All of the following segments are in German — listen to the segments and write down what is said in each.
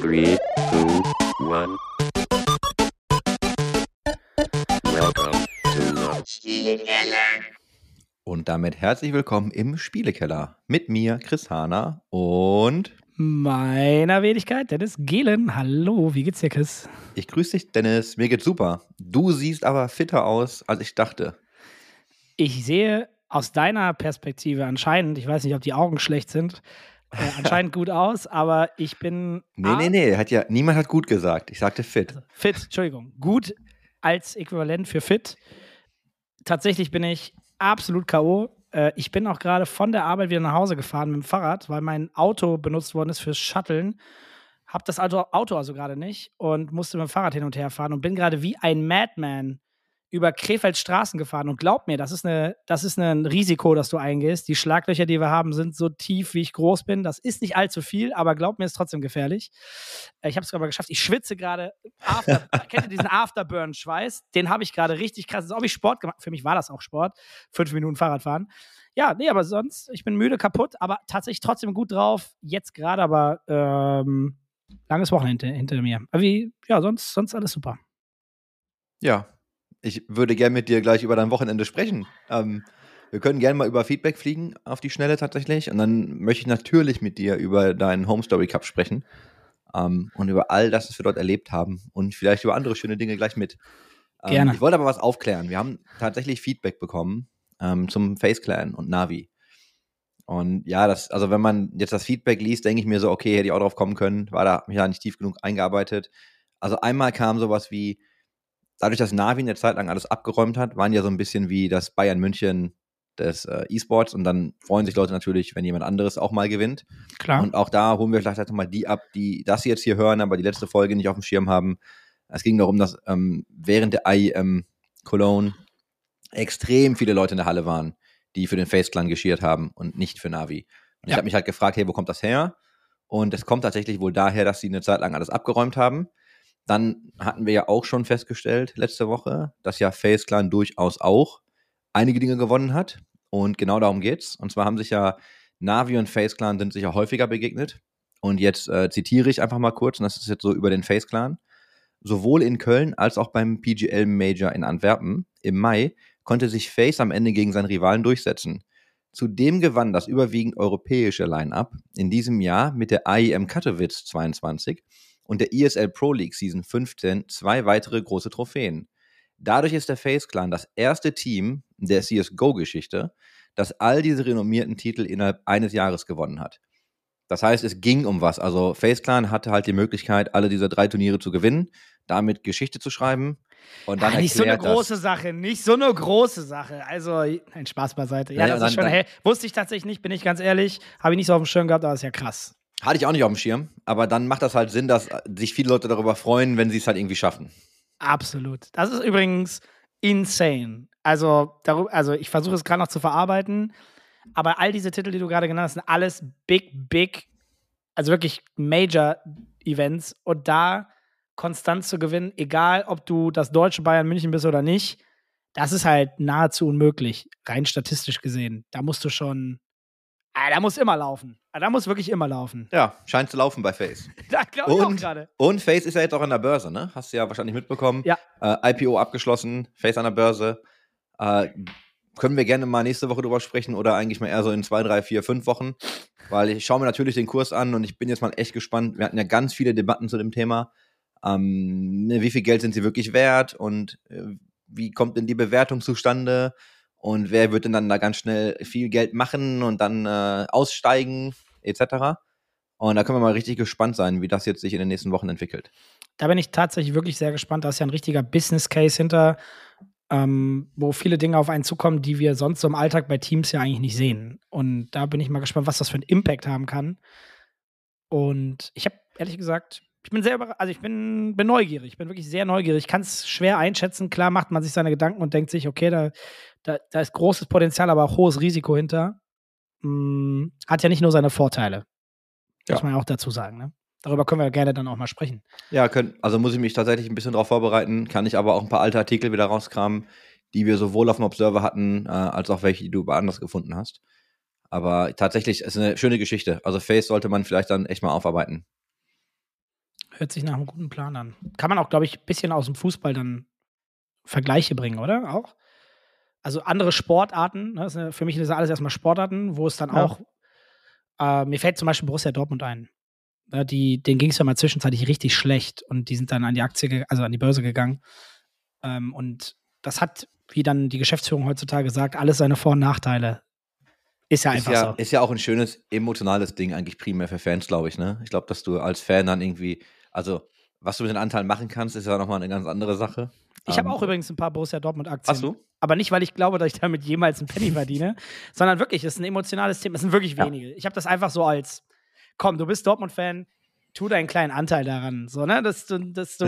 Three, two, one. Welcome to the Und damit herzlich willkommen im Spielekeller mit mir, Chris Hahner und Meiner Wenigkeit, Dennis Gehlen. Hallo, wie geht's dir, Chris? ich grüße dich, Dennis. Mir geht's super. Du siehst aber fitter aus, als ich dachte. Ich sehe aus deiner Perspektive anscheinend, ich weiß nicht, ob die Augen schlecht sind, äh, anscheinend gut aus, aber ich bin Nee, nee, nee, hat ja, niemand hat gut gesagt. Ich sagte fit. fit, Entschuldigung, gut als Äquivalent für fit. Tatsächlich bin ich absolut K.O. Äh, ich bin auch gerade von der Arbeit wieder nach Hause gefahren mit dem Fahrrad, weil mein Auto benutzt worden ist fürs Shutteln. Hab das Auto, Auto also gerade nicht und musste mit dem Fahrrad hin und her fahren und bin gerade wie ein Madman über Krefelds Straßen gefahren. Und glaub mir, das ist, eine, das ist ein Risiko, das du eingehst. Die Schlaglöcher, die wir haben, sind so tief, wie ich groß bin. Das ist nicht allzu viel, aber glaub mir, ist trotzdem gefährlich. Äh, Ich habe es aber geschafft. Ich schwitze gerade. Kennt ihr diesen Afterburn-Schweiß? Den habe ich gerade richtig krass. Als ob ich Sport gemacht Für mich war das auch Sport. Fünf Minuten Fahrradfahren. Ja, nee, aber sonst, ich bin müde, kaputt, aber tatsächlich trotzdem gut drauf. Jetzt gerade aber ähm, langes Wochenende hinter, hinter mir. Aber wie, ja, sonst, sonst alles super. Ja, ich würde gerne mit dir gleich über dein Wochenende sprechen. Ähm, wir können gerne mal über Feedback fliegen auf die Schnelle tatsächlich. Und dann möchte ich natürlich mit dir über deinen Home Story Cup sprechen. Ähm, und über all das, was wir dort erlebt haben. Und vielleicht über andere schöne Dinge gleich mit. Ähm, Gerne. Ich wollte aber was aufklären. Wir haben tatsächlich Feedback bekommen ähm, zum Face Clan und Navi. Und ja, das, also wenn man jetzt das Feedback liest, denke ich mir so, okay, hätte ich auch drauf kommen können, war da mich da nicht tief genug eingearbeitet. Also einmal kam sowas wie, dadurch, dass Navi eine Zeit lang alles abgeräumt hat, waren ja so ein bisschen wie das Bayern München des äh, E-Sports und dann freuen sich Leute natürlich, wenn jemand anderes auch mal gewinnt. Klar. Und auch da holen wir vielleicht einfach mal die ab, die das jetzt hier hören, aber die letzte Folge nicht auf dem Schirm haben. Es ging darum, dass ähm, während der IEM Cologne extrem viele Leute in der Halle waren, die für den Face Clan geschiert haben und nicht für Navi. Und ich Ja. habe mich halt gefragt, hey, wo kommt das her? Und es kommt tatsächlich wohl daher, dass sie eine Zeit lang alles abgeräumt haben. Dann hatten wir ja auch schon festgestellt letzte Woche, dass ja Face Clan durchaus auch einige Dinge gewonnen hat. Und genau darum geht's. Und zwar haben sich ja Navi und Face Clan sind sich ja häufiger begegnet. Und jetzt äh, zitiere ich einfach mal kurz, und das ist jetzt so über den Face Clan. Sowohl in Köln als auch beim PGL Major in Antwerpen im Mai konnte sich Face am Ende gegen seinen Rivalen durchsetzen. Zudem gewann das überwiegend europäische Line-Up in diesem Jahr mit der AIM Katowice 22 und der ESL Pro League Season 15 zwei weitere große Trophäen. Dadurch ist der Face Clan das erste Team der CSGO-Geschichte, das all diese renommierten Titel innerhalb eines Jahres gewonnen hat. Das heißt, es ging um was. Also Face Clan hatte halt die Möglichkeit, alle diese drei Turniere zu gewinnen, damit Geschichte zu schreiben. Und dann Ah, nicht so eine große Sache, nicht so eine große Sache. Also, ein Spaß beiseite. Ja, Ja, das dann- ist schon, dann- hey, wusste ich tatsächlich nicht, bin ich ganz ehrlich. Habe ich nicht so auf dem Schirm gehabt, aber ist ja krass. Hatte ich auch nicht auf dem Schirm, aber dann macht das halt Sinn, dass sich viele Leute darüber freuen, wenn sie es halt irgendwie schaffen. Absolut. Das ist übrigens insane. Also, darüber, also ich versuche es gerade noch zu verarbeiten, aber all diese Titel, die du gerade genannt hast, sind alles big, big, also wirklich Major-Events und da konstant zu gewinnen, egal ob du das deutsche Bayern München bist oder nicht, das ist halt nahezu unmöglich, rein statistisch gesehen. Da musst du schon, ah, da muss immer laufen. Ah, Da muss wirklich immer laufen. Ja, scheint zu laufen bei Face. Da glaube ich auch Und, gerade. und Face ist ja jetzt auch an der Börse, ne? Hast du ja wahrscheinlich mitbekommen. Ja. Äh, IPO abgeschlossen, Face an der Börse. Äh, können wir gerne mal nächste Woche drüber sprechen oder eigentlich mal eher so in zwei, drei, vier, fünf Wochen. Weil ich schaue mir natürlich den Kurs an und ich bin jetzt mal echt gespannt. Wir hatten ja ganz viele Debatten zu dem Thema. Ähm, ne, wie viel Geld sind sie wirklich wert und äh, wie kommt denn die Bewertung zustande? Und wer wird denn dann da ganz schnell viel Geld machen und dann äh, aussteigen, etc. Und da können wir mal richtig gespannt sein, wie das jetzt sich in den nächsten Wochen entwickelt. Da bin ich tatsächlich wirklich sehr gespannt. Da ist ja ein richtiger Business Case hinter, ähm, wo viele Dinge auf einen zukommen, die wir sonst so im Alltag bei Teams ja eigentlich nicht sehen. Und da bin ich mal gespannt, was das für einen Impact haben kann. Und ich habe ehrlich gesagt, ich bin sehr also ich bin, bin neugierig, ich bin wirklich sehr neugierig. Ich kann es schwer einschätzen. Klar macht man sich seine Gedanken und denkt sich, okay, da, da, da ist großes Potenzial, aber auch hohes Risiko hinter. Hm, hat ja nicht nur seine Vorteile. Muss Ja. man ja auch dazu sagen. Ne? Darüber können wir gerne dann auch mal sprechen. Ja, können, also muss ich mich tatsächlich ein bisschen darauf vorbereiten, kann ich aber auch ein paar alte Artikel wieder rauskramen, die wir sowohl auf dem Observer hatten, äh, als auch welche, die du woanders gefunden hast. Aber tatsächlich ist eine schöne Geschichte. Also Face sollte man vielleicht dann echt mal aufarbeiten. Hört sich nach einem guten Plan an. Kann man auch, glaube ich, ein bisschen aus dem Fußball dann Vergleiche bringen, oder? Auch? Also andere Sportarten, ne? ja- für mich ist das alles erstmal Sportarten, wo es dann Ja. auch, äh, mir fällt zum Beispiel Borussia Dortmund ein. Ja, die, denen ging es ja mal zwischenzeitlich richtig schlecht und die sind dann an die Aktie, also an die Börse gegangen. Ähm, und das hat, wie dann die Geschäftsführung heutzutage sagt, alles seine Vor- und Nachteile. Ist ja Ist einfach ja, so. ist ja auch ein schönes emotionales Ding eigentlich primär für Fans, glaube ich. Ne? Ich glaube, dass du als Fan dann irgendwie, also was du mit den Anteilen machen kannst, ist ja nochmal eine ganz andere Sache. Ich habe Ähm, auch übrigens ein paar Borussia Dortmund-Aktien. Hast du? Aber nicht, weil ich glaube, dass ich damit jemals einen Penny verdiene, sondern wirklich, es ist ein emotionales Thema. Es sind wirklich Ja. wenige. Ich habe das einfach so als, komm, du bist Dortmund-Fan, tu deinen kleinen Anteil daran, so, ne? dass du, dass du?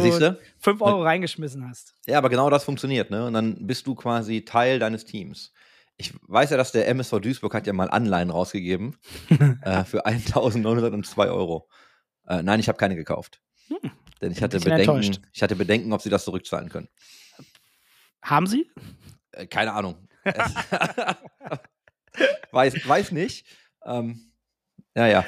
5 Euro reingeschmissen hast. Ja, aber genau das funktioniert, ne? Und dann bist du quasi Teil deines Teams. Ich weiß ja, dass der MSV Duisburg hat ja mal Anleihen rausgegeben äh, für 1.902 Euro. Äh, nein, ich habe keine gekauft. Hm. Denn ich hatte, Bedenken, enttäuscht. ich hatte Bedenken, ob sie das zurückzahlen können. Haben sie? Äh, keine Ahnung. Weiß, weiß nicht. Ähm, ja, ja.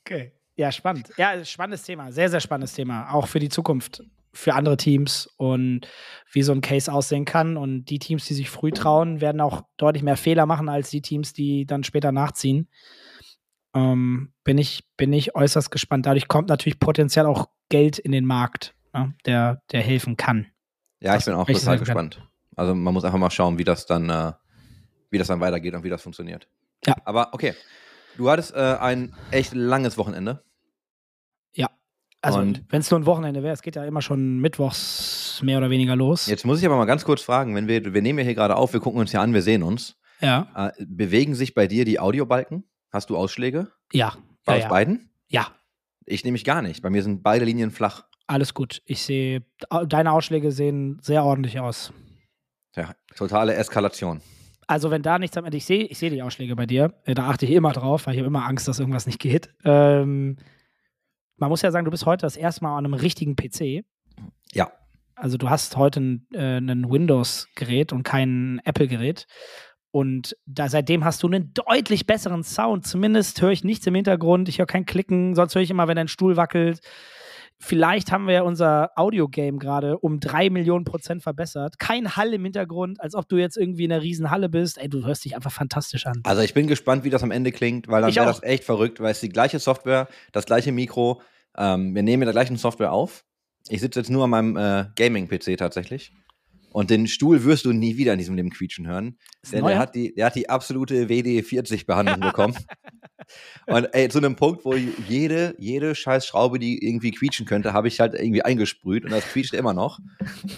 Okay. Ja, spannend. Ja, spannendes Thema. Sehr, sehr spannendes Thema. Auch für die Zukunft, für andere Teams und wie so ein Case aussehen kann. Und die Teams, die sich früh trauen, werden auch deutlich mehr Fehler machen als die Teams, die dann später nachziehen. Ähm, bin, ich, bin ich äußerst gespannt. Dadurch kommt natürlich potenziell auch Geld in den Markt, ne, der, der helfen kann. Ja, ich bin auch total gespannt. Also man muss einfach mal schauen, wie das dann, äh, wie das dann weitergeht und wie das funktioniert. Ja. Aber okay. Du hattest äh, ein echt langes Wochenende. Also, Und- wenn es nur ein Wochenende wäre, es geht ja immer schon mittwochs mehr oder weniger los. Jetzt muss ich aber mal ganz kurz fragen, wenn wir, wir nehmen ja hier gerade auf, wir gucken uns ja an, wir sehen uns. Ja, Äh, bewegen sich bei dir die Audiobalken? Hast du Ausschläge? ja. Bei Ja, uns ja. beiden? ja. Ich nehme mich gar nicht. Bei mir sind beide Linien flach. Alles gut. Ich sehe, deine Ausschläge sehen sehr ordentlich aus. Ja, totale Eskalation. Also, wenn da nichts am Ende, ich sehe, ich sehe die Ausschläge bei dir. Äh, Da achte ich immer drauf, weil ich habe immer Angst, dass irgendwas nicht geht. Ähm, man muss ja sagen, du bist heute das erste Mal an einem richtigen PC. Ja. Also, du hast heute ein, äh, ein Windows-Gerät und kein Apple-Gerät. Und da, seitdem hast du einen deutlich besseren Sound. Zumindest höre ich nichts im Hintergrund. Ich höre kein Klicken. Sonst höre ich immer, wenn dein Stuhl wackelt. Vielleicht haben wir ja unser Audio-Game gerade um drei Millionen Prozent verbessert. Kein Hall im Hintergrund, als ob du jetzt irgendwie in einer riesen Halle bist. Ey, du hörst dich einfach fantastisch an. Also ich bin gespannt, wie das am Ende klingt, weil dann wäre das echt verrückt, weil es die gleiche Software, das gleiche Mikro. Ähm, wir nehmen mit der gleichen Software auf. Ich sitze jetzt nur an meinem äh, Gaming-PC tatsächlich. Und den Stuhl wirst du nie wieder in diesem Leben quietschen hören. Denn der hat, die, hat die absolute WD-40-Behandlung bekommen. Und ey, zu einem Punkt, wo jede, jede scheiß Schraube, die irgendwie quietschen könnte, habe ich halt irgendwie eingesprüht und das quietscht immer noch.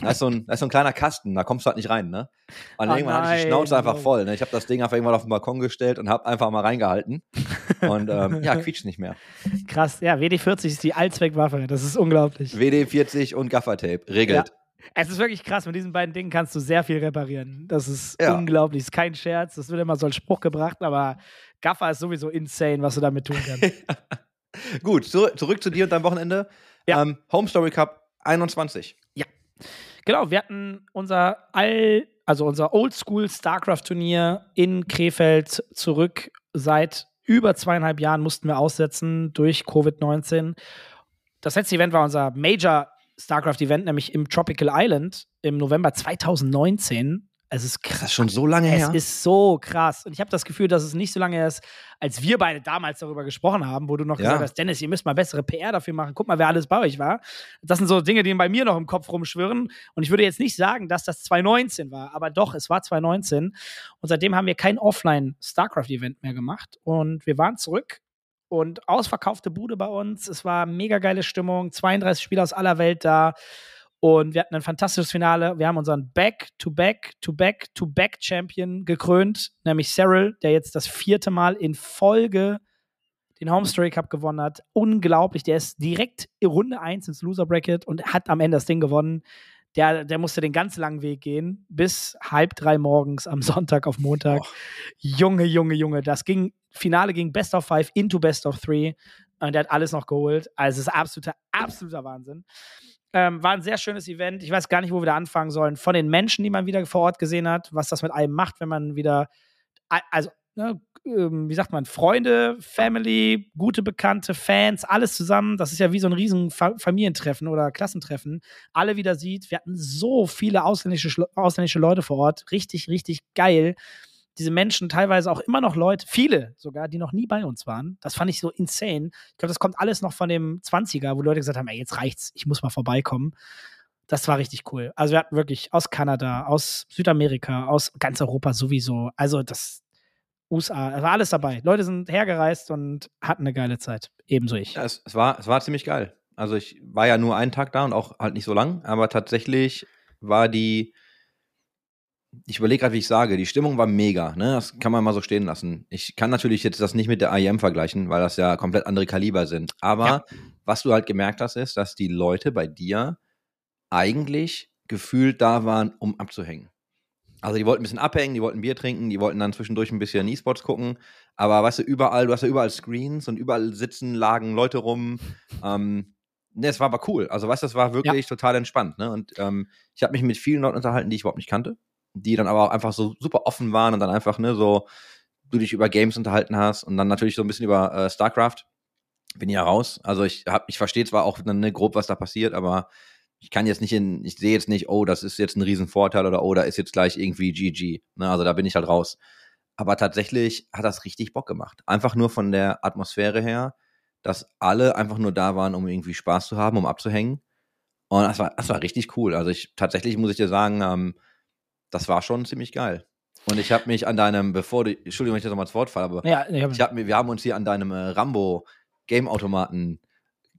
Da ist, so ein, da ist so ein kleiner Kasten, da kommst du halt nicht rein, ne? Und Oh irgendwann hatte ich die Schnauze einfach voll. Ne? Ich habe das Ding einfach irgendwann auf den Balkon gestellt und habe einfach mal reingehalten. Und ähm, ja, quietscht nicht mehr. Krass. Ja, WD-40 ist die Allzweckwaffe. Das ist unglaublich. WD-40 und Gaffertape, regelt. Es ist wirklich krass. Mit diesen beiden Dingen kannst du sehr viel reparieren. Das ist Ja. unglaublich. Ist kein Scherz. Das wird immer so als Spruch gebracht, aber Gaffer ist sowieso insane, was du damit tun kannst. Gut, zu, zurück zu dir und deinem Wochenende. Ja. Ähm, Home Story Cup 21. Genau, wir hatten unser all, also unser Oldschool StarCraft-Turnier in Krefeld zurück. Seit über zweieinhalb Jahren mussten wir aussetzen durch Covid-19. Das letzte Event war unser Major StarCraft-Event, nämlich im Tropical Island im November 2019. Es ist krass. Das ist schon so lange Es her. ist so krass. Und ich habe das Gefühl, dass es nicht so lange her ist, als wir beide damals darüber gesprochen haben, wo du noch Ja. gesagt hast, Dennis, ihr müsst mal bessere PR dafür machen. Guck mal, wer alles bei euch war. Das sind so Dinge, die bei mir noch im Kopf rumschwirren. Und ich würde jetzt nicht sagen, dass das 2019 war, aber doch, es war 2019. Und seitdem haben wir kein Offline-StarCraft-Event mehr gemacht. Und wir waren zurück und ausverkaufte Bude bei uns. Es war mega geile Stimmung, 32 Spieler aus aller Welt da. Und wir hatten ein fantastisches Finale. Wir haben unseren Back-to-Back-to-Back-to-Back-Champion gekrönt, nämlich Cyril, der jetzt das vierte Mal in Folge den Home Story Cup gewonnen hat. Unglaublich. Der ist direkt in Runde 1 ins Loser Bracket und hat am Ende das Ding gewonnen. Der, der musste den ganz langen Weg gehen, bis halb drei morgens am Sonntag auf Montag. Junge, Junge, Junge. Das ging, Finale ging Best of Five into Best of Three. Und der hat alles noch geholt. Also es ist absoluter, absoluter Wahnsinn. Ähm, war ein sehr schönes Event. Ich weiß gar nicht, wo wir da anfangen sollen. Von den Menschen, die man wieder vor Ort gesehen hat, was das mit einem macht, wenn man wieder, also ne, ähm, wie sagt man, Freunde, Family, gute Bekannte, Fans, alles zusammen. Das ist ja wie so ein riesen Fa Familientreffen oder Klassentreffen. Alle wieder sieht. Wir hatten so viele ausländische, ausländische Leute vor Ort. Richtig, richtig geil. Diese Menschen, teilweise auch immer noch Leute, viele sogar, die noch nie bei uns waren. Das fand ich so insane. Ich glaube, das kommt alles noch von dem 20er, wo Leute gesagt haben, ey, jetzt reicht's, ich muss mal vorbeikommen. Das war richtig cool. Also wir hatten wirklich aus Kanada, aus Südamerika, aus ganz Europa sowieso. Also das USA, war alles dabei. Leute sind hergereist und hatten eine geile Zeit. Ebenso ich. Ja, es, es, war, es war ziemlich geil. Also ich war ja nur einen Tag da und auch halt nicht so lang, aber tatsächlich war die, ich überlege gerade, wie ich sage, die Stimmung war mega, ne? Das kann man mal so stehen lassen. Ich kann natürlich jetzt das nicht mit der IEM vergleichen, weil das ja komplett andere Kaliber sind. Aber Ja. was du halt gemerkt hast, ist, dass die Leute bei dir eigentlich gefühlt da waren, um abzuhängen. Also die wollten ein bisschen abhängen, die wollten Bier trinken, die wollten dann zwischendurch ein bisschen E-Sports gucken. Aber weißt du, überall, du hast ja überall Screens und überall sitzen, lagen Leute rum. Ähm, ne, es war aber cool. Also weißt du, es war wirklich total entspannt. Ne? Und ähm, ich habe mich mit vielen Leuten unterhalten, die ich überhaupt nicht kannte, die dann aber auch einfach so super offen waren und dann einfach, ne, so, du dich über Games unterhalten hast und dann natürlich so ein bisschen über äh, StarCraft. Bin ja raus. Also ich hab, ich verstehe zwar auch dann, ne, grob, was da passiert, aber ich kann jetzt nicht in, ich sehe jetzt nicht, oh, das ist jetzt ein Riesenvorteil oder oh, da ist jetzt gleich irgendwie GG. Ne, also da bin ich halt raus. Aber tatsächlich hat das richtig Bock gemacht. Einfach nur von der Atmosphäre her, dass alle einfach nur da waren, um irgendwie Spaß zu haben, um abzuhängen. Und das war, das war richtig cool. Also ich tatsächlich muss ich dir sagen, ähm, das war schon ziemlich geil. Und ich habe mich an deinem, bevor du, Entschuldigung, wenn ich das nochmal ins Wort falle, aber Ja, ich hab, ich hab, mir- wir haben uns hier an deinem äh, Rambo Game-Automaten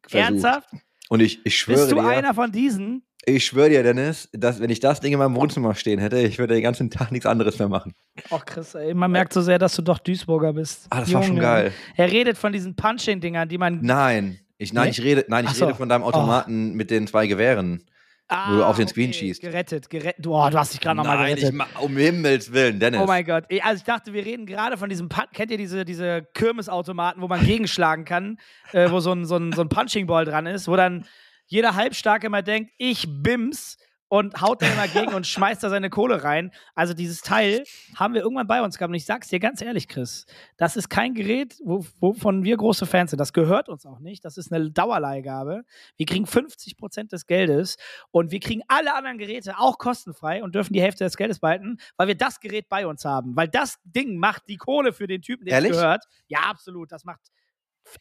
versucht. ernsthaft? Und ich, ich schwöre Bist du dir, einer von diesen? ich schwöre dir, Dennis, dass wenn ich das Ding in meinem Wohnzimmer stehen hätte, ich würde den ganzen Tag nichts anderes mehr machen. Och, Chris, ey, man merkt so sehr, dass du doch Duisburger bist. Ah, das war schon Junge. geil. Er redet von diesen Punching-Dingern, die man. Nein, ich, nein, Nee? ich rede, nein, ich Ach so. rede von deinem Automaten mit den zwei Gewehren. Wo du auf den Screen schießt. Ah, Gerettet, gerettet. Oh, du hast dich gerade nochmal Nein, gerettet. ma um Himmels Willen, Dennis. Oh mein Gott. Also ich dachte, wir reden gerade von diesem, Pun- kennt ihr diese, diese Kirmesautomaten, wo man gegenschlagen kann, äh, wo so ein, so, ein, so ein Punching Ball dran ist, wo dann jeder Halbstarke immer denkt, ich bims und haut da immer gegen und schmeißt da seine Kohle rein. Also dieses Teil haben wir irgendwann bei uns gehabt und ich sag's dir ganz ehrlich, Chris, das ist kein Gerät, wo- wovon wir große Fans sind. Das gehört uns auch nicht. Das ist eine Dauerleihgabe. Wir kriegen 50% des Geldes und wir kriegen alle anderen Geräte auch kostenfrei und dürfen die Hälfte des Geldes behalten, weil wir das Gerät bei uns haben. Weil das Ding macht die Kohle für den Typen, der gehört. Ja, absolut. Das macht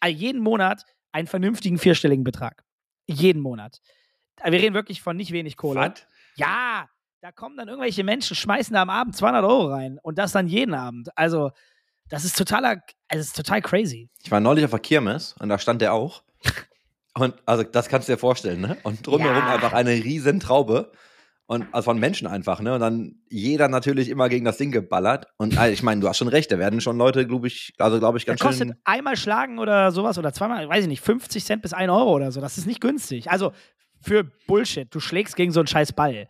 jeden Monat einen vernünftigen vierstelligen Betrag. Jeden Monat. Wir reden wirklich von nicht wenig Kohle. Was? Ja, da kommen dann irgendwelche Menschen, schmeißen da am Abend 200 Euro rein und das dann jeden Abend. Also, das ist totaler, also das ist total crazy. Ich war neulich auf der Kirmes und da stand der auch. Und also das kannst du dir vorstellen, ne? Und drumherum Ja. einfach eine riesen Traube. Und also von Menschen einfach, ne? Und dann jeder natürlich immer gegen das Ding geballert. Und also, ich meine, du hast schon recht, da werden schon Leute, glaube ich, also glaube ich, Das ganz kostet schön. einmal schlagen oder sowas oder zweimal, weiß ich nicht, 50 Cent bis 1 Euro oder so. Das ist nicht günstig. Also für Bullshit. Du schlägst gegen so einen scheiß Ball.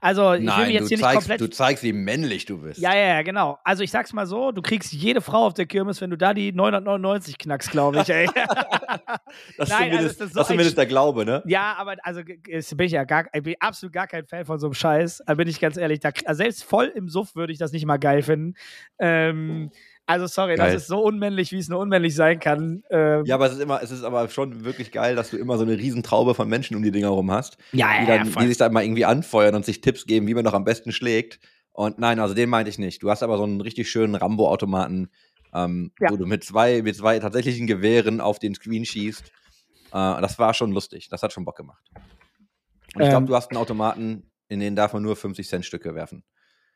Also ich will Nein, mich jetzt hier nicht zeigst, komplett du zeigst, wie männlich du bist. Ja, ja, ja, genau. Also ich sag's mal so, du kriegst jede Frau auf der Kirmes, wenn du da die 999 knackst, glaube ich, ey. das ist Nein, also zumindest, ist das so das ist zumindest der Glaube, ne? ja, aber also bin ich ja gar, ich bin absolut gar kein Fan von so einem Scheiß. Da bin ich ganz ehrlich. Da, also selbst voll im Suff würde ich das nicht mal geil finden. Ähm, also sorry, Geil. das ist so unmännlich, wie es nur unmännlich sein kann. Ähm, Ja, aber es ist immer, es ist aber schon wirklich geil, dass du immer so eine riesen Traube von Menschen um die Dinger rum hast. ja, die, ja, dann, voll. die sich da mal irgendwie anfeuern und sich Tipps geben, wie man doch am besten schlägt. Und nein, also den meinte ich nicht. Du hast aber so einen richtig schönen Rambo-Automaten, ähm, Ja. wo du mit zwei, mit zwei tatsächlichen Gewehren auf den Screen schießt. Äh, das war schon lustig. Das hat schon Bock gemacht. Und ich Ähm. glaube, du hast einen Automaten, in den darf man nur 50 Cent Stücke werfen.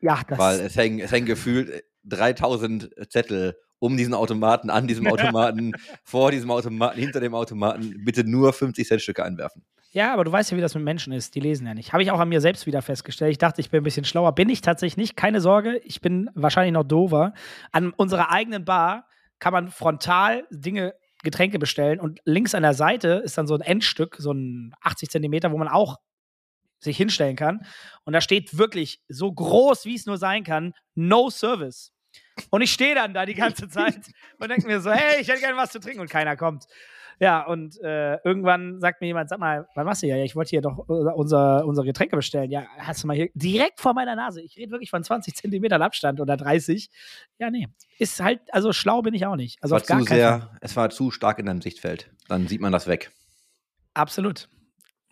Ja, das, Weil es hängen, es hängen gefühlt äh, 3000 Zettel um diesen Automaten, an diesem Automaten, vor diesem Automaten, hinter dem Automaten. Bitte nur 50 Cent Stücke einwerfen. ja, aber du weißt ja, wie das mit Menschen ist. Die lesen ja nicht. Habe ich auch an mir selbst wieder festgestellt. Ich dachte, ich bin ein bisschen schlauer. Bin ich tatsächlich nicht. Keine Sorge. Ich bin wahrscheinlich noch dover. An unserer eigenen Bar kann man frontal Dinge, Getränke bestellen und links an der Seite ist dann so ein Endstück, so ein 80 Zentimeter, wo man auch sich hinstellen kann. Und da steht wirklich so groß, wie es nur sein kann, No Service. Und ich stehe dann da die ganze Zeit und denke mir so, hey, ich hätte gerne was zu trinken und keiner kommt. Ja, und äh, irgendwann sagt mir jemand, sag mal, was machst du hier? Ja, ich wollte hier doch unser, unsere Getränke bestellen. Ja, hast du mal hier direkt vor meiner Nase. Ich rede wirklich von 20 Zentimetern Abstand oder 30. Ja, nee. Ist halt, also schlau bin ich auch nicht. Also es, auf war gar zu sehr, es war zu stark in deinem Sichtfeld. Dann sieht man das weg. Absolut.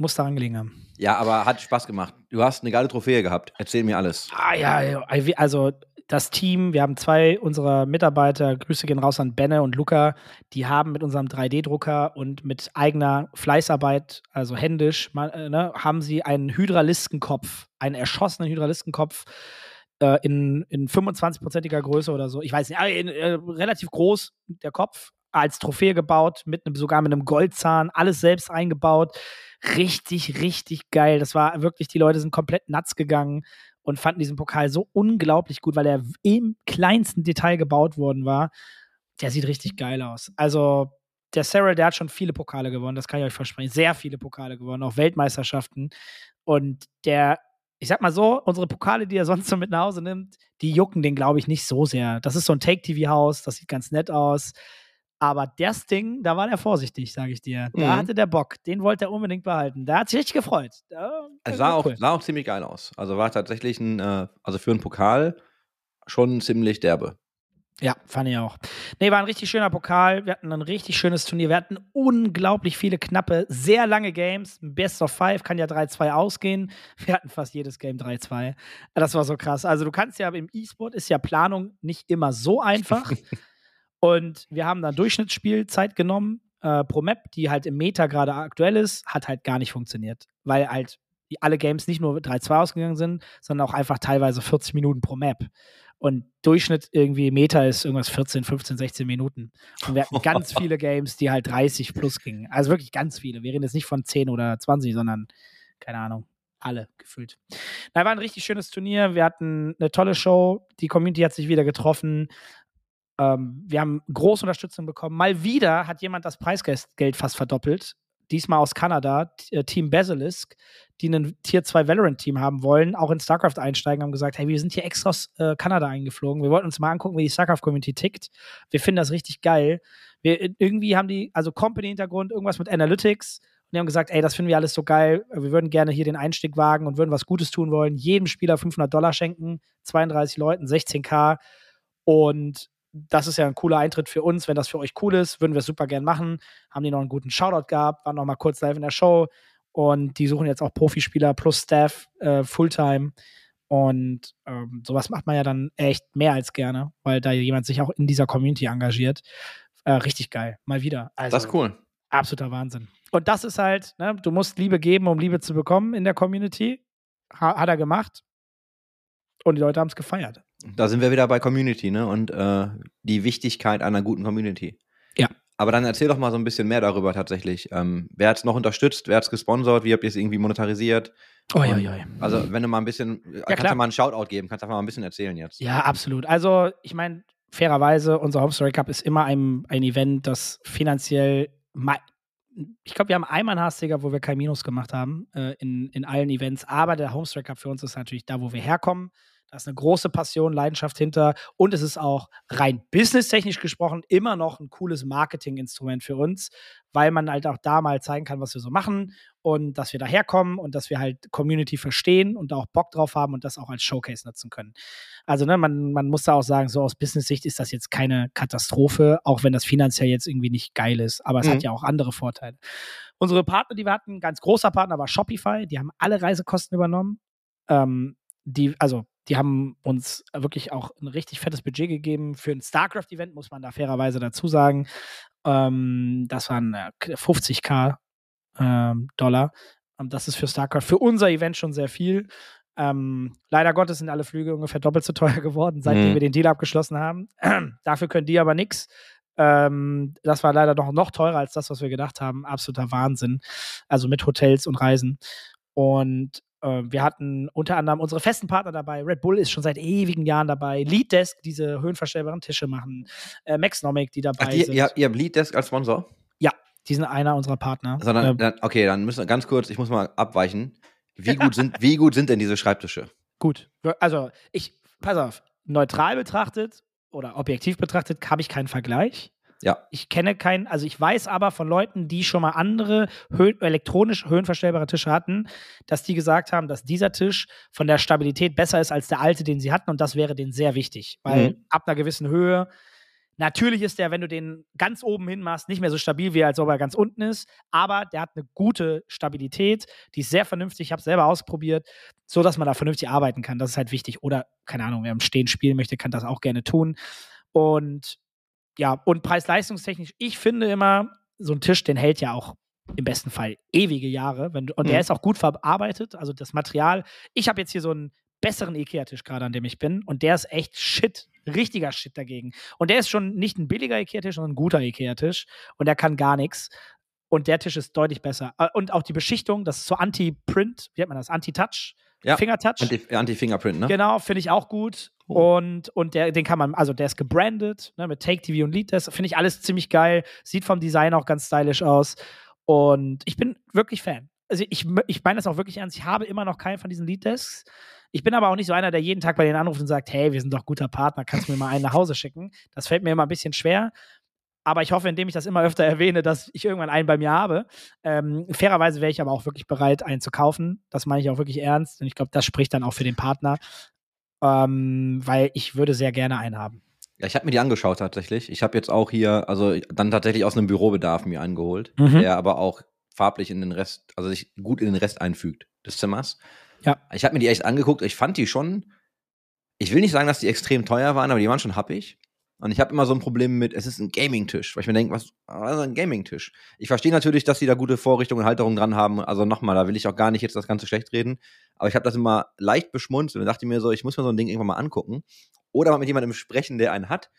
Muss daran gelegen haben. Ja, aber hat Spaß gemacht. Du hast eine geile Trophäe gehabt. Erzähl mir alles. Ah ja, also das Team, wir haben zwei unserer Mitarbeiter, Grüße gehen raus an Benne und Luca, die haben mit unserem 3D-Drucker und mit eigener Fleißarbeit, also händisch, äh, ne, haben sie einen Hydraliskenkopf, einen erschossenen Hydraliskenkopf äh, in, in 25-prozentiger Größe oder so, ich weiß nicht, äh, äh, relativ groß, der Kopf, als Trophäe gebaut, mit einem, sogar mit einem Goldzahn, alles selbst eingebaut. Richtig, richtig geil. Das war wirklich, die Leute sind komplett nuts gegangen und fanden diesen Pokal so unglaublich gut, weil er im kleinsten Detail gebaut worden war. Der sieht richtig geil aus. Also, der Cyril, der hat schon viele Pokale gewonnen, das kann ich euch versprechen. Sehr viele Pokale gewonnen, auch Weltmeisterschaften. Und der, ich sag mal so, unsere Pokale, die er sonst so mit nach Hause nimmt, die jucken den, glaube ich, nicht so sehr. Das ist so ein Take-TV-Haus, das sieht ganz nett aus. Aber das Ding, da war der vorsichtig, sage ich dir. Da Mhm. hatte der Bock. Den wollte er unbedingt behalten. Da hat sich richtig gefreut. Da, Es sah auch, cool. sah auch ziemlich geil aus. Also war tatsächlich ein, äh, also für einen Pokal schon ziemlich derbe. Ja, fand ich auch. Nee, war ein richtig schöner Pokal. Wir hatten ein richtig schönes Turnier. Wir hatten unglaublich viele knappe, sehr lange Games. Best of Five kann ja 3-2 ausgehen. Wir hatten fast jedes Game 3-2. Das war so krass. Also du kannst ja im E-Sport ist ja Planung nicht immer so einfach. Und wir haben dann Durchschnittsspielzeit genommen äh, pro Map, die halt im Meta gerade aktuell ist, hat halt gar nicht funktioniert. Weil halt alle Games nicht nur 3-2 ausgegangen sind, sondern auch einfach teilweise 40 Minuten pro Map. Und Durchschnitt irgendwie Meta ist irgendwas 14, 15, 16 Minuten. Und wir hatten ganz viele Games, die halt 30 plus gingen. Also wirklich ganz viele. Wir reden jetzt nicht von 10 oder 20, sondern keine Ahnung. Alle gefühlt. Na, war ein richtig schönes Turnier. Wir hatten eine tolle Show. Die Community hat sich wieder getroffen. Ähm, wir haben große Unterstützung bekommen. Mal wieder hat jemand das Preisgeld Geld fast verdoppelt. Diesmal aus Kanada, äh, Team Basilisk, die ein Tier 2 Valorant-Team haben wollen, auch in StarCraft einsteigen, haben gesagt: Hey, wir sind hier extra aus äh, Kanada eingeflogen. Wir wollten uns mal angucken, wie die StarCraft-Community tickt. Wir finden das richtig geil. Wir, äh, irgendwie haben die, also Company-Hintergrund, irgendwas mit Analytics. Und die haben gesagt: Ey, das finden wir alles so geil. Wir würden gerne hier den Einstieg wagen und würden was Gutes tun wollen. Jedem Spieler 500 Dollar schenken, 32 Leuten, 16k. Und das ist ja ein cooler Eintritt für uns. Wenn das für euch cool ist, würden wir es super gern machen. Haben die noch einen guten Shoutout gehabt, waren noch mal kurz live in der Show. Und die suchen jetzt auch Profispieler plus Staff äh, Fulltime. Und ähm, sowas macht man ja dann echt mehr als gerne, weil da jemand sich auch in dieser Community engagiert. Äh, richtig geil. Mal wieder. Also, Das ist cool. absoluter Wahnsinn. Und das ist halt, ne, du musst Liebe geben, um Liebe zu bekommen in der Community. Ha hat er gemacht. Und die Leute haben es gefeiert. Da sind wir wieder bei Community, ne? Und äh, die Wichtigkeit einer guten Community. Ja. Aber dann erzähl doch mal so ein bisschen mehr darüber tatsächlich. Ähm, wer hat es noch unterstützt? Wer hat es gesponsert? Wie habt ihr es irgendwie monetarisiert? Und- oi, oi. Also, wenn du mal ein bisschen, äh, kannst klar. du mal einen Shoutout geben, kannst einfach mal ein bisschen erzählen jetzt. Ja, absolut. Also, ich meine, fairerweise, unser Home Story Cup ist immer ein, ein Event, das finanziell. Ich glaube, wir haben einmal einen Hastiger, wo wir kein Minus gemacht haben äh, in, in allen Events. Aber der Home Story Cup für uns ist natürlich da, wo wir herkommen. Da ist eine große Passion, Leidenschaft hinter. Und es ist auch rein businesstechnisch gesprochen immer noch ein cooles Marketinginstrument für uns, weil man halt auch da mal zeigen kann, was wir so machen und dass wir daherkommen und dass wir halt Community verstehen und da auch Bock drauf haben und das auch als Showcase nutzen können. Also, ne, man, man muss da auch sagen, so aus Business-Sicht ist das jetzt keine Katastrophe, auch wenn das finanziell jetzt irgendwie nicht geil ist. Aber es Mhm. hat ja auch andere Vorteile. Unsere Partner, die wir hatten, ein ganz großer Partner war Shopify, die haben alle Reisekosten übernommen. Ähm, die, also, die haben uns wirklich auch ein richtig fettes Budget gegeben. Für ein StarCraft-Event muss man da fairerweise dazu sagen. Ähm, das waren äh, 50k ähm, Dollar. Und das ist für StarCraft, für unser Event schon sehr viel. Ähm, leider Gottes sind alle Flüge ungefähr doppelt so teuer geworden, seitdem Mhm. wir den Deal abgeschlossen haben. Dafür können die aber nichts. Ähm, das war leider noch, noch teurer als das, was wir gedacht haben. Absoluter Wahnsinn. Also mit Hotels und Reisen. Und äh, wir hatten unter anderem unsere festen Partner dabei. Red Bull ist schon seit ewigen Jahren dabei. Lead Desk, diese höhenverstellbaren Tische machen. Äh, Maxnomic, die dabei Ach, die, sind. ihr, ihr habt Lead Desk als Sponsor? Die sind einer unserer Partner. Sondern, Äh, dann, okay, dann müssen wir ganz kurz, ich muss mal abweichen. Wie gut sind, wie gut sind denn diese Schreibtische? Gut. Also, ich, pass auf, neutral betrachtet oder objektiv betrachtet habe ich keinen Vergleich. Ja. Ich kenne keinen, also ich weiß aber von Leuten, die schon mal andere Höhen, elektronisch höhenverstellbare Tische hatten, dass die gesagt haben, dass dieser Tisch von der Stabilität besser ist als der alte, den sie hatten und das wäre denen sehr wichtig, weil Mhm. ab einer gewissen Höhe Natürlich ist der, wenn du den ganz oben hin machst, nicht mehr so stabil, wie als ob er ganz unten ist, aber der hat eine gute Stabilität, die ist sehr vernünftig. Ich habe es selber ausprobiert, so dass man da vernünftig arbeiten kann. Das ist halt wichtig. Oder, keine Ahnung, wer im Stehen spielen möchte, kann das auch gerne tun. Und ja, und preis-leistungstechnisch, ich finde immer, so ein Tisch, den hält ja auch im besten Fall ewige Jahre. Wenn und der Mhm. ist auch gut verarbeitet. Also das Material. Ich habe jetzt hier so einen besseren IKEA-Tisch gerade, an dem ich bin. Und der ist echt shit. Richtiger Shit dagegen. Und der ist schon nicht ein billiger IKEA-Tisch, sondern ein guter IKEA-Tisch. Und der kann gar nichts. Und der Tisch ist deutlich besser. Äh, Und auch die Beschichtung, das ist so Anti-Print, wie nennt man das? Anti-Touch? Ja. Fingertouch? Anti- Anti-Fingerprint, ne? Genau, finde ich auch gut. Oh. Und, und der, den kann man, also der ist gebrandet, ne, mit Take TV und Lead Desk. Finde ich alles ziemlich geil. Sieht vom Design auch ganz stylisch aus. Und ich bin wirklich Fan. Also ich, ich meine das auch wirklich ernst. Ich habe immer noch keinen von diesen Lead Desks. Ich bin aber auch nicht so einer, der jeden Tag bei denen anruft und sagt, hey, wir sind doch guter Partner, kannst du mir mal einen nach Hause schicken? Das fällt mir immer ein bisschen schwer. Aber ich hoffe, indem ich das immer öfter erwähne, dass ich irgendwann einen bei mir habe. Ähm, fairerweise wäre ich aber auch wirklich bereit, einen zu kaufen. Das meine ich auch wirklich ernst. Und ich glaube, das spricht dann auch für den Partner. Ähm, weil ich würde sehr gerne einen haben. Ja, ich habe mir die angeschaut tatsächlich. Ich habe jetzt auch hier, also dann tatsächlich aus einem Bürobedarf mir einen geholt, Mhm. der aber auch farblich in den Rest, also sich gut in den Rest einfügt des Zimmers. Ja. Ich habe mir die echt angeguckt. Ich fand die schon, ich will nicht sagen, dass die extrem teuer waren, aber die waren schon happig. Und ich habe immer so ein Problem mit, es ist ein Gaming-Tisch, weil ich mir denke, was, was ist ein Gaming-Tisch? Ich verstehe natürlich, dass die da gute Vorrichtungen und Halterungen dran haben. Also nochmal, da will ich auch gar nicht jetzt das Ganze schlecht reden. Aber ich habe das immer leicht beschmunzelt und dachte mir so, ich muss mir so ein Ding irgendwann mal angucken. Oder mal mit jemandem sprechen, der einen hat.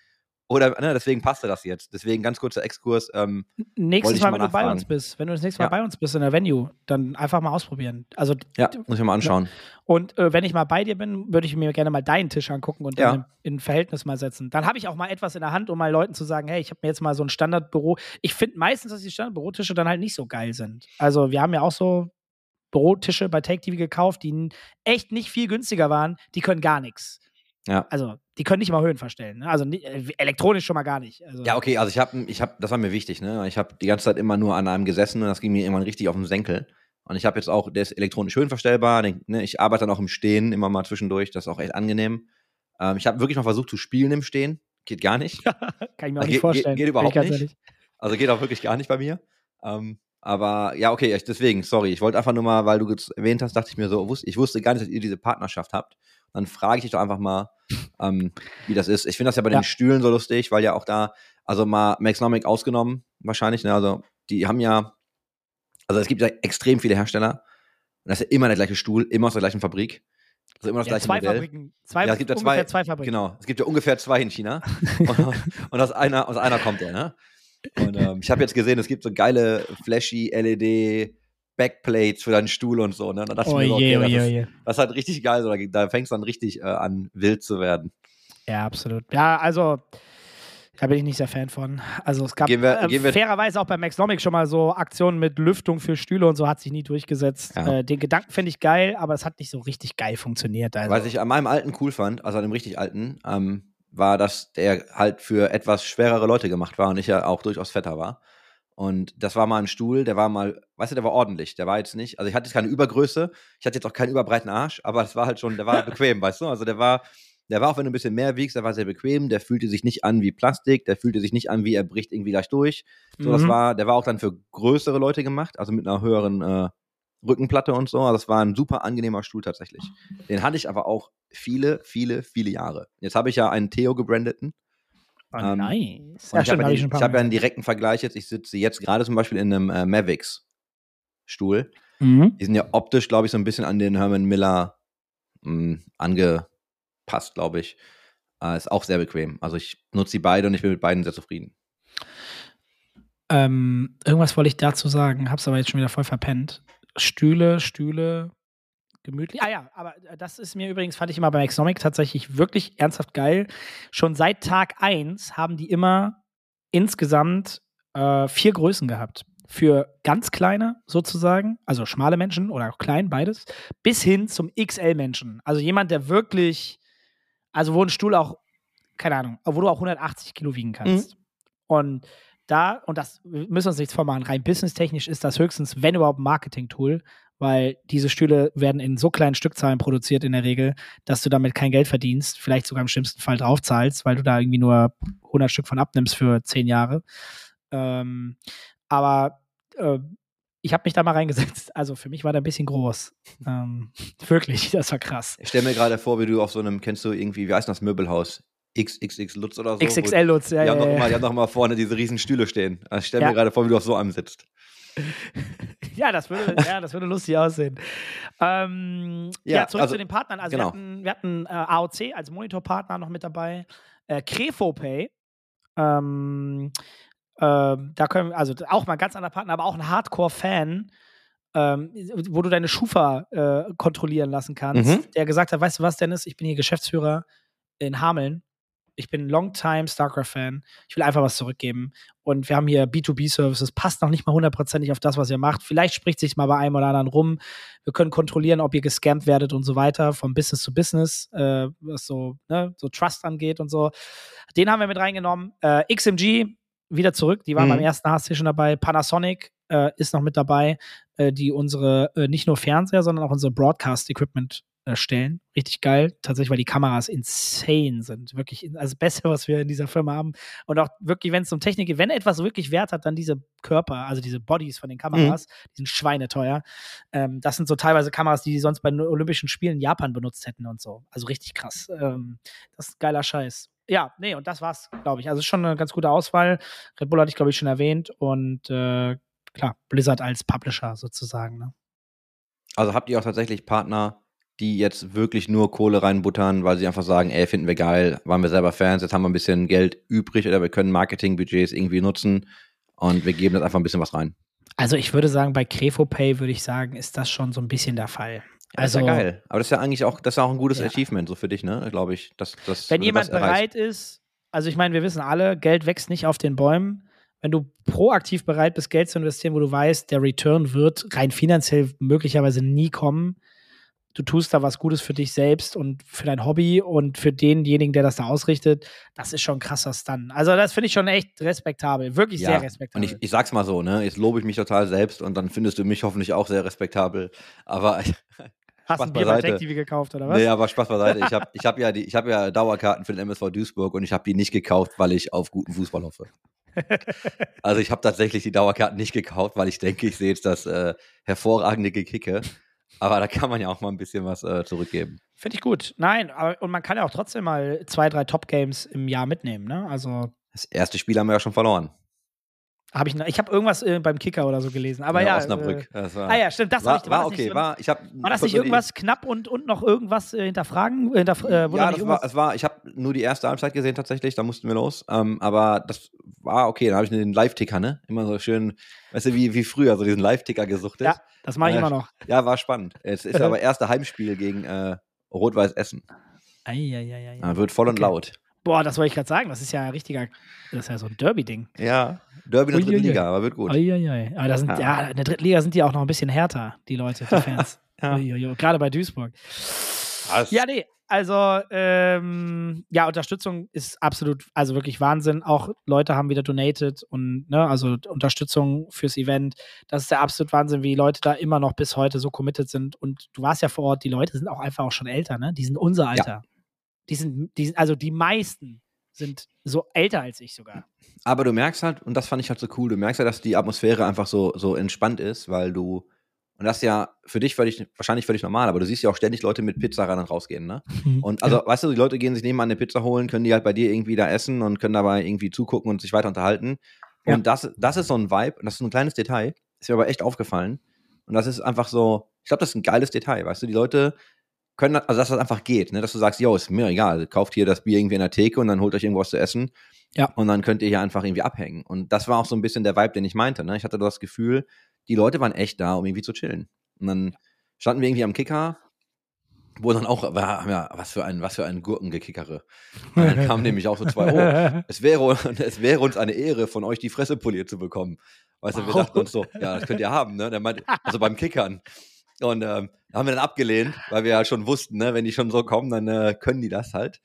Oder, ne, deswegen passte das jetzt. Deswegen ganz kurzer Exkurs. Ähm, Nächstes Mal, mal wenn du bei uns bist, wenn du das nächste Mal Ja. bei uns bist in der Venue, dann einfach mal ausprobieren. Also ja, muss ich mal anschauen. Und äh, wenn ich mal bei dir bin, würde ich mir gerne mal deinen Tisch angucken und Ja. in, in Verhältnis mal setzen. Dann habe ich auch mal etwas in der Hand, um mal Leuten zu sagen, hey, ich habe mir jetzt mal so ein Standardbüro. Ich finde meistens, dass die Standardbürotische dann halt nicht so geil sind. Also wir haben ja auch so Bürotische bei Take TV gekauft, die echt nicht viel günstiger waren. Die können gar nichts. Ja. Also die können nicht mal Höhen verstellen. Ne? Also äh, elektronisch schon mal gar nicht. Also, Ja, okay, also ich habe, ich hab, das war mir wichtig, ne? Ich habe die ganze Zeit immer nur an einem gesessen und das ging mir irgendwann richtig auf den Senkel. Und ich habe jetzt auch, der ist elektronisch höhenverstellbar. Den, ne, ich arbeite dann auch im Stehen immer mal zwischendurch, das ist auch echt angenehm. Ähm, ich habe wirklich mal versucht zu spielen im Stehen. Geht gar nicht. Kann ich mir auch Geht- nicht vorstellen. geht- geht überhaupt nicht. ehrlich. Also geht auch wirklich gar nicht bei mir. Ähm, aber ja, okay, deswegen, sorry. Ich wollte einfach nur mal, weil du es erwähnt hast, dachte ich mir so, ich wusste gar nicht, dass ihr diese Partnerschaft habt. Dann frage ich dich doch einfach mal, ähm, wie das ist. Ich finde das ja bei Ja. den Stühlen so lustig, weil ja auch da, also mal Maxnomic ausgenommen, wahrscheinlich, ne? Also die haben ja, also es gibt ja extrem viele Hersteller. Und das ist ja immer der gleiche Stuhl, immer aus der gleichen Fabrik. Also immer das Ja, gleiche zwei Modell. Fabriken. Zwei, Ja, es gibt ja ungefähr zwei- zwei Fabriken. Genau, es gibt ja ungefähr zwei in China. und, und aus, einer, aus einer kommt er, ne? Und ähm, ich habe jetzt gesehen, es gibt so geile flashy LED Backplates für deinen Stuhl und so, ne? Da dachte ich mir so, okay, das, ist, das ist halt richtig geil, so, da, da fängst du dann richtig äh, an, wild zu werden. Ja, absolut. Ja, also da bin ich nicht sehr Fan von. Also es gab Gehen wir- äh, gehen wir- fairerweise auch bei Maxnomic schon mal so Aktionen mit Lüftung für Stühle und so hat sich nie durchgesetzt. Ja. Äh, den Gedanken finde ich geil, aber es hat nicht so richtig geil funktioniert. Also. Was ich an meinem alten cool fand, also an dem richtig alten, ähm, war, dass der halt für etwas schwerere Leute gemacht war und ich ja auch durchaus fetter war. Und das war mal ein Stuhl, der war mal, weißt du, der war ordentlich. Der war jetzt nicht, also ich hatte jetzt keine Übergröße, ich hatte jetzt auch keinen überbreiten Arsch, aber es war halt schon, der war bequem, weißt du? Also der war, der war auch, wenn du ein bisschen mehr wiegst, der war sehr bequem, der fühlte sich nicht an wie Plastik, der fühlte sich nicht an wie er bricht irgendwie gleich durch. So, das Mhm. war, der war auch dann für größere Leute gemacht, also mit einer höheren äh, Rückenplatte und so. Also das war ein super angenehmer Stuhl tatsächlich. Den hatte ich aber auch viele, viele, viele Jahre. Jetzt habe ich ja einen Theo gebrandeten. Oh, ähm, nice. Ja, ich habe hab ja, hab ja einen direkten Vergleich jetzt. Ich sitze jetzt gerade zum Beispiel in einem äh, Mavics-Stuhl. Mhm. Die sind ja optisch, glaube ich, so ein bisschen an den Herman Miller mh, angepasst, glaube ich. Äh, ist auch sehr bequem. Also ich nutze die beide und ich bin mit beiden sehr zufrieden. Ähm, irgendwas wollte ich dazu sagen, hab's aber jetzt schon wieder voll verpennt. Stühle, Stühle, gemütlich. Ah ja, aber äh, das ist mir übrigens, fand ich immer bei Maxnomic tatsächlich wirklich ernsthaft geil. Schon seit Tag 1 haben die immer insgesamt äh, vier Größen gehabt. Für ganz kleine sozusagen, also schmale Menschen oder auch klein, beides, bis hin zum XL-Menschen. Also jemand, der wirklich, also wo ein Stuhl auch, keine Ahnung, wo du auch 180 Kilo wiegen kannst. Und da, und das wir müssen uns nichts vormachen, rein businesstechnisch ist das höchstens, wenn überhaupt, ein Marketing-Tool, weil diese Stühle werden in so kleinen Stückzahlen produziert in der Regel, dass du damit kein Geld verdienst, vielleicht sogar im schlimmsten Fall draufzahlst, weil du da irgendwie nur 100 Stück von abnimmst für 10 Jahre. Ähm, aber äh, ich habe mich da mal reingesetzt. Also für mich war der ein bisschen groß. Ähm, wirklich, das war krass. Ich stelle mir gerade vor, wie du auf so einem, kennst du irgendwie, wie heißt das Möbelhaus? XXX Lutz oder so? XXL Lutz, ja, Die ja, haben, doch ja. immer, die haben doch immer vorne diese riesen Stühle stehen. Also ich stelle Ja. mir gerade vor, wie du auf so einem sitzt. Ja, das würde, ja, das würde lustig aussehen. Ähm, ja, Ja, zurück also- zu den Partnern. Also genau. wir hatten, wir hatten äh, AOC als Monitorpartner noch mit dabei, äh, CrefoPay. Ähm, ähm, da können wir, also auch mal ein ganz anderer Partner, aber auch ein Hardcore-Fan, ähm, wo du deine Schufa äh, kontrollieren lassen kannst, Mhm. der gesagt hat, weißt du was, Dennis, ich bin hier Geschäftsführer in Hameln. Ich bin Longtime StarCraft-Fan. Ich will einfach was zurückgeben. Und wir haben hier B2B-Services, passt noch nicht mal hundertprozentig auf das, was ihr macht. Vielleicht spricht sich mal bei einem oder anderen rum. Wir können kontrollieren, ob ihr gescampt werdet und so weiter, vom Business zu Business, äh, was so, ne, so Trust angeht und so. Den haben wir mit reingenommen. Äh, XMG wieder zurück, die waren Mhm. beim ersten HSC schon dabei. Panasonic äh, ist noch mit dabei, äh, die unsere äh, nicht nur Fernseher, sondern auch unser Broadcast-Equipment stellen. Richtig geil, tatsächlich, weil die Kameras insane sind. Wirklich, also das Beste, was wir in dieser Firma haben. Und auch wirklich, wenn es um Technik geht, wenn etwas wirklich Wert hat, dann diese Körper, also diese Bodies von den Kameras, die sind schweineteuer. Ähm, das sind so teilweise Kameras, die die sonst bei den Olympischen Spielen in Japan benutzt hätten und so. Also richtig krass. Ähm, das ist geiler Scheiß. Ja, nee, und das war's, glaube ich. Also ist schon eine ganz gute Auswahl. Red Bull hatte ich, glaube ich, schon erwähnt. Und äh, klar, Blizzard als Publisher sozusagen. Ne? Also habt ihr auch tatsächlich Partner, die jetzt wirklich nur Kohle reinbuttern, weil sie einfach sagen, ey, finden wir geil, waren wir selber Fans, jetzt haben wir ein bisschen Geld übrig oder wir können Marketingbudgets irgendwie nutzen und wir geben das einfach ein bisschen was rein. Also ich würde sagen, bei CrefoPay würde ich sagen, ist das schon so ein bisschen der Fall. Also das ist ja geil. Aber das ist ja eigentlich auch, das ist ja auch ein gutes Ja. Achievement so für dich, ne? Glaube ich. Dass, dass, wenn jemand bereit ist, also ich meine, wir wissen alle, Geld wächst nicht auf den Bäumen. Wenn du proaktiv bereit bist, Geld zu investieren, wo du weißt, der Return wird rein finanziell möglicherweise nie kommen, du tust da was Gutes für dich selbst und für dein Hobby und für denjenigen, der das da ausrichtet, das ist schon ein krasser Stun. Also das finde ich schon echt respektabel, wirklich Ja, sehr Und respektabel. ich, ich sag's mal so, ne? Jetzt lobe ich mich total selbst und dann findest du mich hoffentlich auch sehr respektabel. Aber Hast Spaß du ein Bier bei beiseite. Tech TV gekauft oder was? Nee, aber Spaß beiseite. Ich habe ich hab ja, die- ich hab ja Dauerkarten für den MSV Duisburg und ich habe die nicht gekauft, weil ich auf guten Fußball hoffe. Also ich habe tatsächlich die Dauerkarten nicht gekauft, weil ich denke, ich sehe jetzt das äh, hervorragende Gekicke. Aber da kann man ja auch mal ein bisschen was äh, zurückgeben. Finde ich gut. Nein, aber, und man kann ja auch trotzdem mal zwei, drei Top-Games im Jahr mitnehmen, ne? Also Das erste Spiel haben wir ja schon verloren. Habe ich, noch- ich habe irgendwas äh, beim Kicker oder so gelesen. Aber ja. Osnabrück. Äh, war, ah ja, stimmt, das war, ich, war das nicht okay. so- war, ich hab, War das nicht irgendwas knapp und, und noch irgendwas äh, hinterfragen? Hinterf äh, wo da Ja, das war, es war, ich habe nur die erste Halbzeit gesehen tatsächlich, da mussten wir los. Ähm, aber das war okay, da habe ich den Live-Ticker, ne? Immer so schön, weißt du, wie, wie früher, so diesen Live-Ticker gesuchtet. Ja, das mache ich Ja, immer noch. Ja, war spannend. Es ist aber erste Heimspiel gegen äh, Rot-Weiß Essen. Eieieiei. Ja, wird voll und Okay. laut. Boah, das wollte ich gerade sagen. Das ist ja ein richtiger, das ist ja so ein Derby-Ding. Ja, Derby in der dritten Uiuiui. Liga, aber wird gut. Eieiei. Aber da sind, Ja. ja. in der dritten Liga sind die auch noch ein bisschen härter, die Leute, die Fans. Ja. Uiuiui. Gerade bei Duisburg. Was? Ja, nee, also ähm, ja, Unterstützung ist absolut, also wirklich Wahnsinn. Auch Leute haben wieder donated und ne, also Unterstützung fürs Event. Das ist der absolut Wahnsinn, wie Leute da immer noch bis heute so committed sind. Und du warst ja vor Ort, die Leute sind auch einfach auch schon älter, ne? Die sind unser Alter. Die sind, die also die meisten sind so älter als ich sogar. Aber du merkst halt, und das fand ich halt so cool, du merkst ja, dass die Atmosphäre einfach so, so entspannt ist, weil du, und das ist ja für dich völlig, wahrscheinlich völlig normal, aber du siehst ja auch ständig Leute mit Pizza rein und rausgehen, ne? Und also, weißt du, die Leute gehen sich nebenan eine Pizza holen, können die halt bei dir irgendwie da essen und können dabei irgendwie zugucken und sich weiter unterhalten. Ja. Und das, das ist so ein Vibe, und das ist ein kleines Detail, ist mir aber echt aufgefallen. Und das ist einfach so, ich glaube, das ist ein geiles Detail, weißt du, die Leute können, also dass das einfach geht, ne? dass du sagst, yo, ist mir egal, kauft hier das Bier irgendwie in der Theke und dann holt euch irgendwas zu essen. Ja. Und dann könnt ihr hier einfach irgendwie abhängen. Und das war auch so ein bisschen der Vibe, den ich meinte. Ne? Ich hatte das Gefühl, die Leute waren echt da, um irgendwie zu chillen. Und dann standen wir irgendwie am Kicker, wo dann auch, wir haben ja, was für ein, was für ein Gurkengekickere. Und dann kamen nämlich auch so zwei, oh, es wäre, es wäre uns eine Ehre, von euch die Fresse poliert zu bekommen. Weißt du, wir Wow. dachten uns so, ja, das könnt ihr haben, ne? Der meinte, also beim Kickern. Und ähm, haben wir dann abgelehnt, weil wir ja schon wussten, ne, wenn die schon so kommen, dann äh, können die das halt.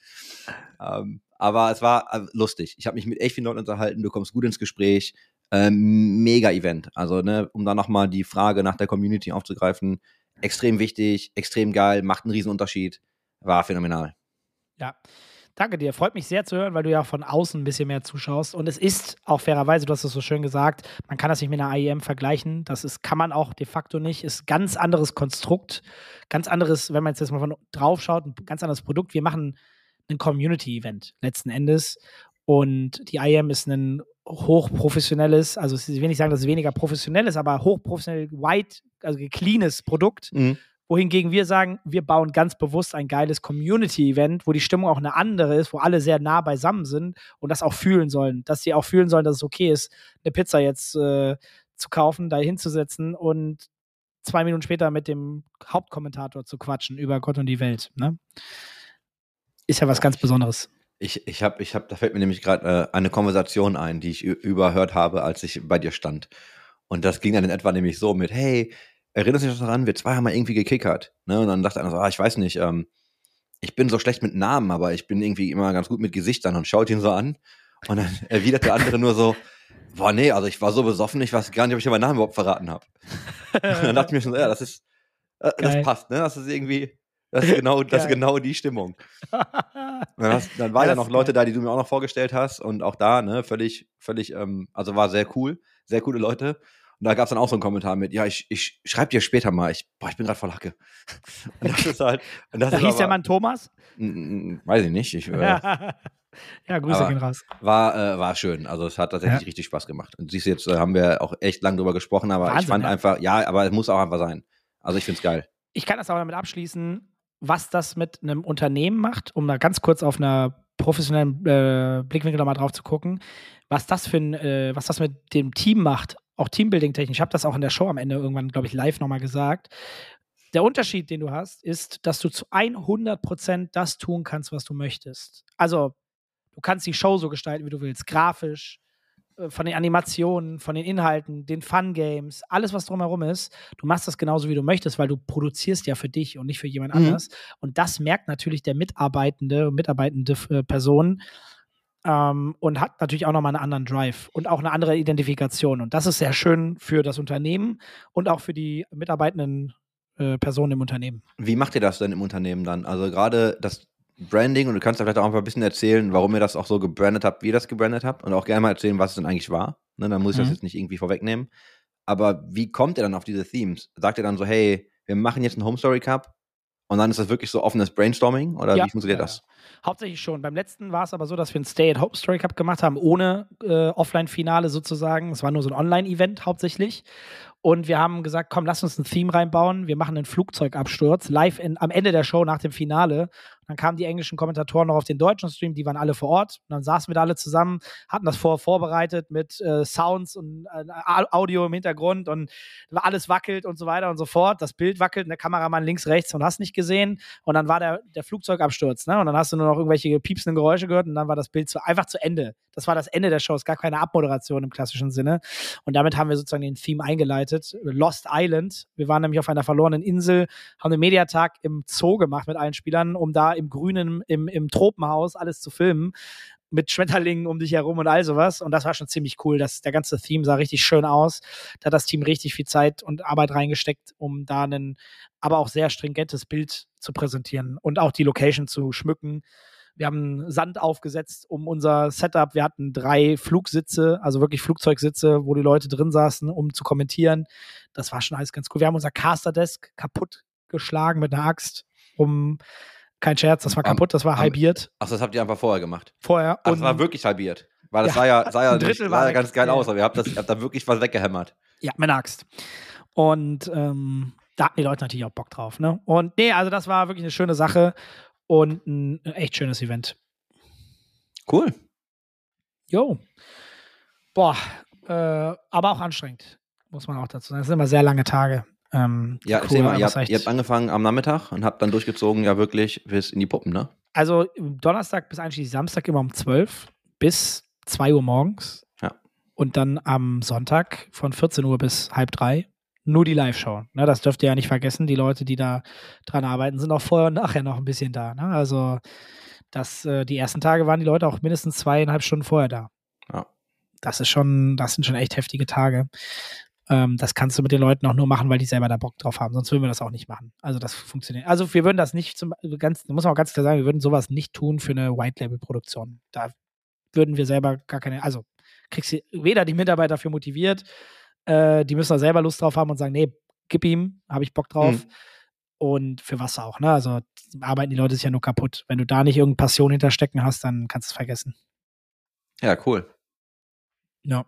Ähm, Aber es war äh, lustig. Ich habe mich mit echt vielen Leuten unterhalten, du kommst gut ins Gespräch. Ähm, mega Event. Also, ne, um da nochmal die Frage nach der Community aufzugreifen, extrem wichtig, extrem geil, macht einen riesen Unterschied. War phänomenal. Ja. Danke dir. Freut mich sehr zu hören, weil du ja von außen ein bisschen mehr zuschaust. Und es ist auch fairerweise, du hast es so schön gesagt, man kann das nicht mit einer IEM vergleichen. Das ist, kann man auch de facto nicht. Ist ganz anderes Konstrukt, ganz anderes, wenn man jetzt mal von drauf schaut, ein ganz anderes Produkt. Wir machen ein Community-Event letzten Endes. Und die IEM ist ein hochprofessionelles, also ich will nicht sagen, dass es weniger professionell ist, aber hochprofessionell, white, also cleanes Produkt. Mhm. Wohingegen wir sagen, wir bauen ganz bewusst ein geiles Community-Event, wo die Stimmung auch eine andere ist, wo alle sehr nah beisammen sind und das auch fühlen sollen. Dass sie auch fühlen sollen, dass es okay ist, eine Pizza jetzt äh, zu kaufen, da hinzusetzen und zwei Minuten später mit dem Hauptkommentator zu quatschen über Gott und die Welt. Ne? Ist ja was ganz Besonderes. Ich, ich habe, ich hab, da fällt mir nämlich gerade äh, eine Konversation ein, die ich überhört habe, als ich bei dir stand. Und das ging dann in etwa nämlich so mit, hey, erinnerst du dich noch daran, wir zwei haben mal irgendwie gekickert. Ne? Und dann dachte einer so, ah, ich weiß nicht, ähm, ich bin so schlecht mit Namen, aber ich bin irgendwie immer ganz gut mit Gesichtern und schaut ihn so an. Und dann erwidert der andere nur so, boah, nee, also ich war so besoffen, ich weiß gar nicht, ob ich meinen Namen überhaupt verraten habe. und dann dachte ich mir schon, ja, das ist, äh, das passt, ne? Das ist irgendwie, das ist genau, das ist genau die Stimmung. dann, hast, dann waren ja, ja noch Leute da, die du mir auch noch vorgestellt hast und auch da, ne, völlig, völlig, ähm, also war sehr cool, sehr coole Leute. Und da gab es dann auch so einen Kommentar mit, ja, ich, ich schreibe dir später mal, ich, boah, ich bin gerade voll Hacke. Und das ist halt. Und das da ist hieß aber, der Mann Thomas? Weiß ich nicht. Ich, äh, ja, Grüße gehen raus. War, äh, war schön. Also es hat tatsächlich ja. richtig Spaß gemacht. Und siehst du, jetzt äh, haben wir auch echt lang drüber gesprochen, aber Wahnsinn, ich fand ja. einfach, ja, aber es muss auch einfach sein. Also ich finde es geil. Ich kann das auch damit abschließen, was das mit einem Unternehmen macht, um da ganz kurz auf einer professionellen äh, Blickwinkel nochmal drauf zu gucken, was das für ein, äh, was das mit dem Team macht, auch Teambuilding-technisch. Ich habe das auch in der Show am Ende irgendwann, glaube ich, live nochmal gesagt. Der Unterschied, den du hast, ist, dass du zu 100% das tun kannst, was du möchtest. Also, du kannst die Show so gestalten, wie du willst, grafisch, äh, von den Animationen, von den Inhalten, den Fun-Games, alles, was drumherum ist. Du machst das genauso, wie du möchtest, weil du produzierst ja für dich und nicht für jemand mhm. anders. Und das merkt natürlich der Mitarbeitende und mitarbeitende äh, Person ähm, und hat natürlich auch nochmal einen anderen Drive und auch eine andere Identifikation. Und das ist sehr schön für das Unternehmen und auch für die mitarbeitenden äh, Personen im Unternehmen. Wie macht ihr das denn im Unternehmen dann? Also gerade das Branding und du kannst da vielleicht auch ein bisschen erzählen, warum ihr das auch so gebrandet habt, wie ihr das gebrandet habt und auch gerne mal erzählen, was es denn eigentlich war. Ne, dann muss ich mhm. das jetzt nicht irgendwie vorwegnehmen. Aber wie kommt ihr dann auf diese Themes? Sagt ihr dann so, hey, wir machen jetzt einen Home Story Cup und dann ist das wirklich so offenes Brainstorming oder ja, wie funktioniert das? Hauptsächlich schon. Beim letzten war es aber so, dass wir ein Stay-at-Home Story Cup gemacht haben, ohne äh, Offline-Finale sozusagen. Es war nur so ein Online-Event hauptsächlich. Und wir haben gesagt, komm, lass uns ein Theme reinbauen. Wir machen einen Flugzeugabsturz live in, am Ende der Show nach dem Finale. Dann kamen die englischen Kommentatoren noch auf den deutschen Stream, die waren alle vor Ort. Und dann saßen wir da alle zusammen, hatten das vorher vorbereitet mit äh, Sounds und äh, Audio im Hintergrund und alles wackelt und so weiter und so fort. Das Bild wackelt und der Kameramann links, rechts und hast nicht gesehen. Und dann war der, der Flugzeugabsturz, ne? Und dann hast du nur noch irgendwelche piepsenden Geräusche gehört und dann war das Bild zu, einfach zu Ende. Das war das Ende der Show, es gar keine Abmoderation im klassischen Sinne. Und damit haben wir sozusagen den Theme eingeleitet. Lost Island. Wir waren nämlich auf einer verlorenen Insel, haben den Mediatag im Zoo gemacht mit allen Spielern, um da im grünen, im, im Tropenhaus alles zu filmen mit Schmetterlingen um dich herum und all sowas. Und das war schon ziemlich cool. Das, der ganze Theme sah richtig schön aus. Da hat das Team richtig viel Zeit und Arbeit reingesteckt, um da ein, aber auch sehr stringentes Bild zu präsentieren und auch die Location zu schmücken. Wir haben Sand aufgesetzt um unser Setup. Wir hatten drei Flugsitze, also wirklich Flugzeugsitze, wo die Leute drin saßen, um zu kommentieren. Das war schon alles ganz cool. Wir haben unser Caster-Desk kaputt geschlagen mit einer Axt, um kein Scherz, das war kaputt, das war halbiert. Ach, das habt ihr einfach vorher gemacht. Vorher. Ach, das war wirklich halbiert. Weil das ja, sah ja, sah ja, nicht, sah ja ganz geil aus, aber ihr habt, das, ihr habt da wirklich was weggehämmert. Ja, mit einer Axt. Und ähm, da hatten die Leute natürlich auch Bock drauf. Ne? Und nee, also das war wirklich eine schöne Sache und ein echt schönes Event. Cool. Jo. Boah, äh, aber auch anstrengend, muss man auch dazu sagen. Das sind immer sehr lange Tage. Ähm, ja, erzähl mal, ihr habt, ihr habt, angefangen am Nachmittag und habt dann durchgezogen, ja wirklich bis in die Puppen, ne? Also Donnerstag bis einschließlich Samstag immer um 12 bis 2 Uhr morgens. Ja. Und dann am Sonntag von 14 Uhr bis halb drei nur die Live-Show. Ne, das dürft ihr ja nicht vergessen. Die Leute, die da dran arbeiten, sind auch vorher und nachher noch ein bisschen da. Ne? Also Das, äh, die ersten Tage waren die Leute auch mindestens zweieinhalb Stunden vorher da. Ja. Das ist schon, das sind schon echt heftige Tage. Ähm, das kannst du mit den Leuten auch nur machen, weil die selber da Bock drauf haben. Sonst würden wir das auch nicht machen. Also das funktioniert. Also wir würden das nicht zum ganz, muss man auch ganz klar sagen, wir würden sowas nicht tun für eine White-Label-Produktion. Da würden wir selber gar keine, also kriegst du weder die Mitarbeiter dafür motiviert, äh, die müssen da selber Lust drauf haben und sagen, nee, gib ihm, habe ich Bock drauf. Mhm. Und für was auch, ne? Also arbeiten die Leute sich ja nur kaputt. Wenn du da nicht irgendeine Passion hinterstecken hast, dann kannst du es vergessen. Ja, cool. Ja.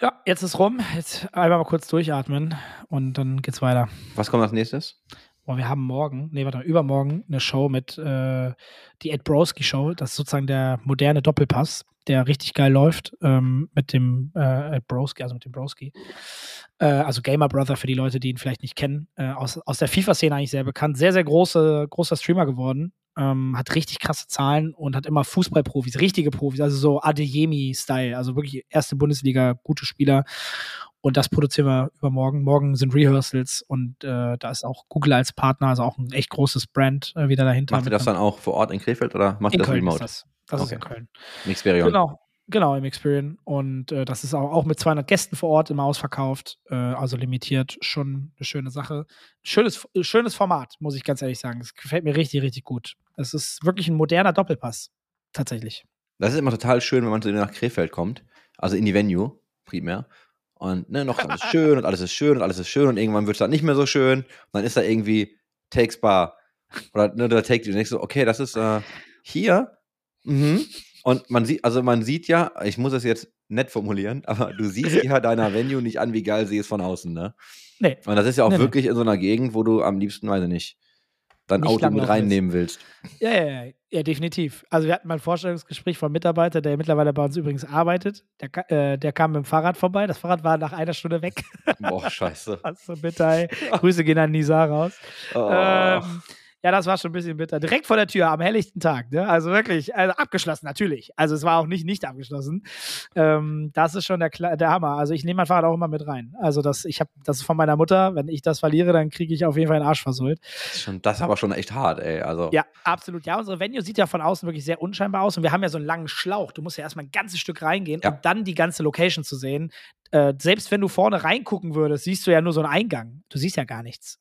Ja, jetzt ist rum. Jetzt einmal mal kurz durchatmen und dann geht's weiter. Was kommt als nächstes? Boah, wir haben morgen, nee, warte mal, übermorgen eine Show mit äh, die Ed Broski Show. Das ist sozusagen der moderne Doppelpass, der richtig geil läuft ähm, mit dem äh, Ed Broski, also mit dem Broski. Äh, also Gamer Brother für die Leute, die ihn vielleicht nicht kennen. Äh, aus, aus der FIFA-Szene eigentlich sehr bekannt. Sehr, sehr große, großer Streamer geworden. Ähm, hat richtig krasse Zahlen und hat immer Fußballprofis, richtige Profis, also so Adeyemi-Style, also wirklich erste Bundesliga, gute Spieler. Und das produzieren wir übermorgen. Morgen sind Rehearsals und äh, da ist auch Google als Partner, also auch ein echt großes Brand äh, wieder dahinter. Macht ihr das dann auch vor Ort in Krefeld oder macht ihr das Köln remote? Ist das das ist Okay. in Köln. Mixperion. Genau, genau, im Experian. Und äh, das ist auch, auch mit 200 Gästen vor Ort immer ausverkauft, äh, also limitiert. Schon eine schöne Sache. Schönes, äh, schönes Format, muss ich ganz ehrlich sagen. Es gefällt mir richtig, richtig gut. Es ist wirklich ein moderner Doppelpass. Tatsächlich. Das ist immer total schön, wenn man nach Krefeld kommt, also in die Venue primär. Und ne, noch alles schön und alles ist schön und alles ist schön und irgendwann wird es dann nicht mehr so schön. Und dann ist da irgendwie Takes Bar oder ne, der Take, du denkst so, okay, das ist äh, hier. Mhm. Und man sieht, also man sieht ja, ich muss es jetzt nett formulieren, aber du siehst ja deiner Venue nicht an, wie geil sie ist von außen, ne? Nee. Und das ist ja auch Nee, nee. wirklich in so einer Gegend, wo du am liebsten, weiß ich nicht, dein Nicht Auto mit reinnehmen willst. Ja, ja, ja, ja, definitiv. Also wir hatten mal ein Vorstellungsgespräch von einem Mitarbeiter, der mittlerweile bei uns übrigens arbeitet. Der, äh, der kam mit dem Fahrrad vorbei. Das Fahrrad war nach einer Stunde weg. Boah, scheiße. Ist so bitter, ey. Grüße gehen an Nisa raus. Oh. Ähm, ja, das war schon ein bisschen bitter. Direkt vor der Tür, am helllichten Tag. Ne? Also wirklich, also abgeschlossen, natürlich. Also es war auch nicht nicht abgeschlossen. Ähm, das ist schon der, der Hammer. Also ich nehme mein Fahrrad auch immer mit rein. Also das, ich habe das ist von meiner Mutter. Wenn ich das verliere, dann kriege ich auf jeden Fall einen Arsch versohlt. Das ist schon, das ist aber schon echt hart, ey. Also, Ja, absolut. Ja, unsere Venue sieht ja von außen wirklich sehr unscheinbar aus und wir haben ja so einen langen Schlauch. Du musst ja erstmal ein ganzes Stück reingehen, Ja. um dann die ganze Location zu sehen. Äh, selbst wenn du vorne reingucken würdest, siehst du ja nur so einen Eingang. Du siehst ja gar nichts.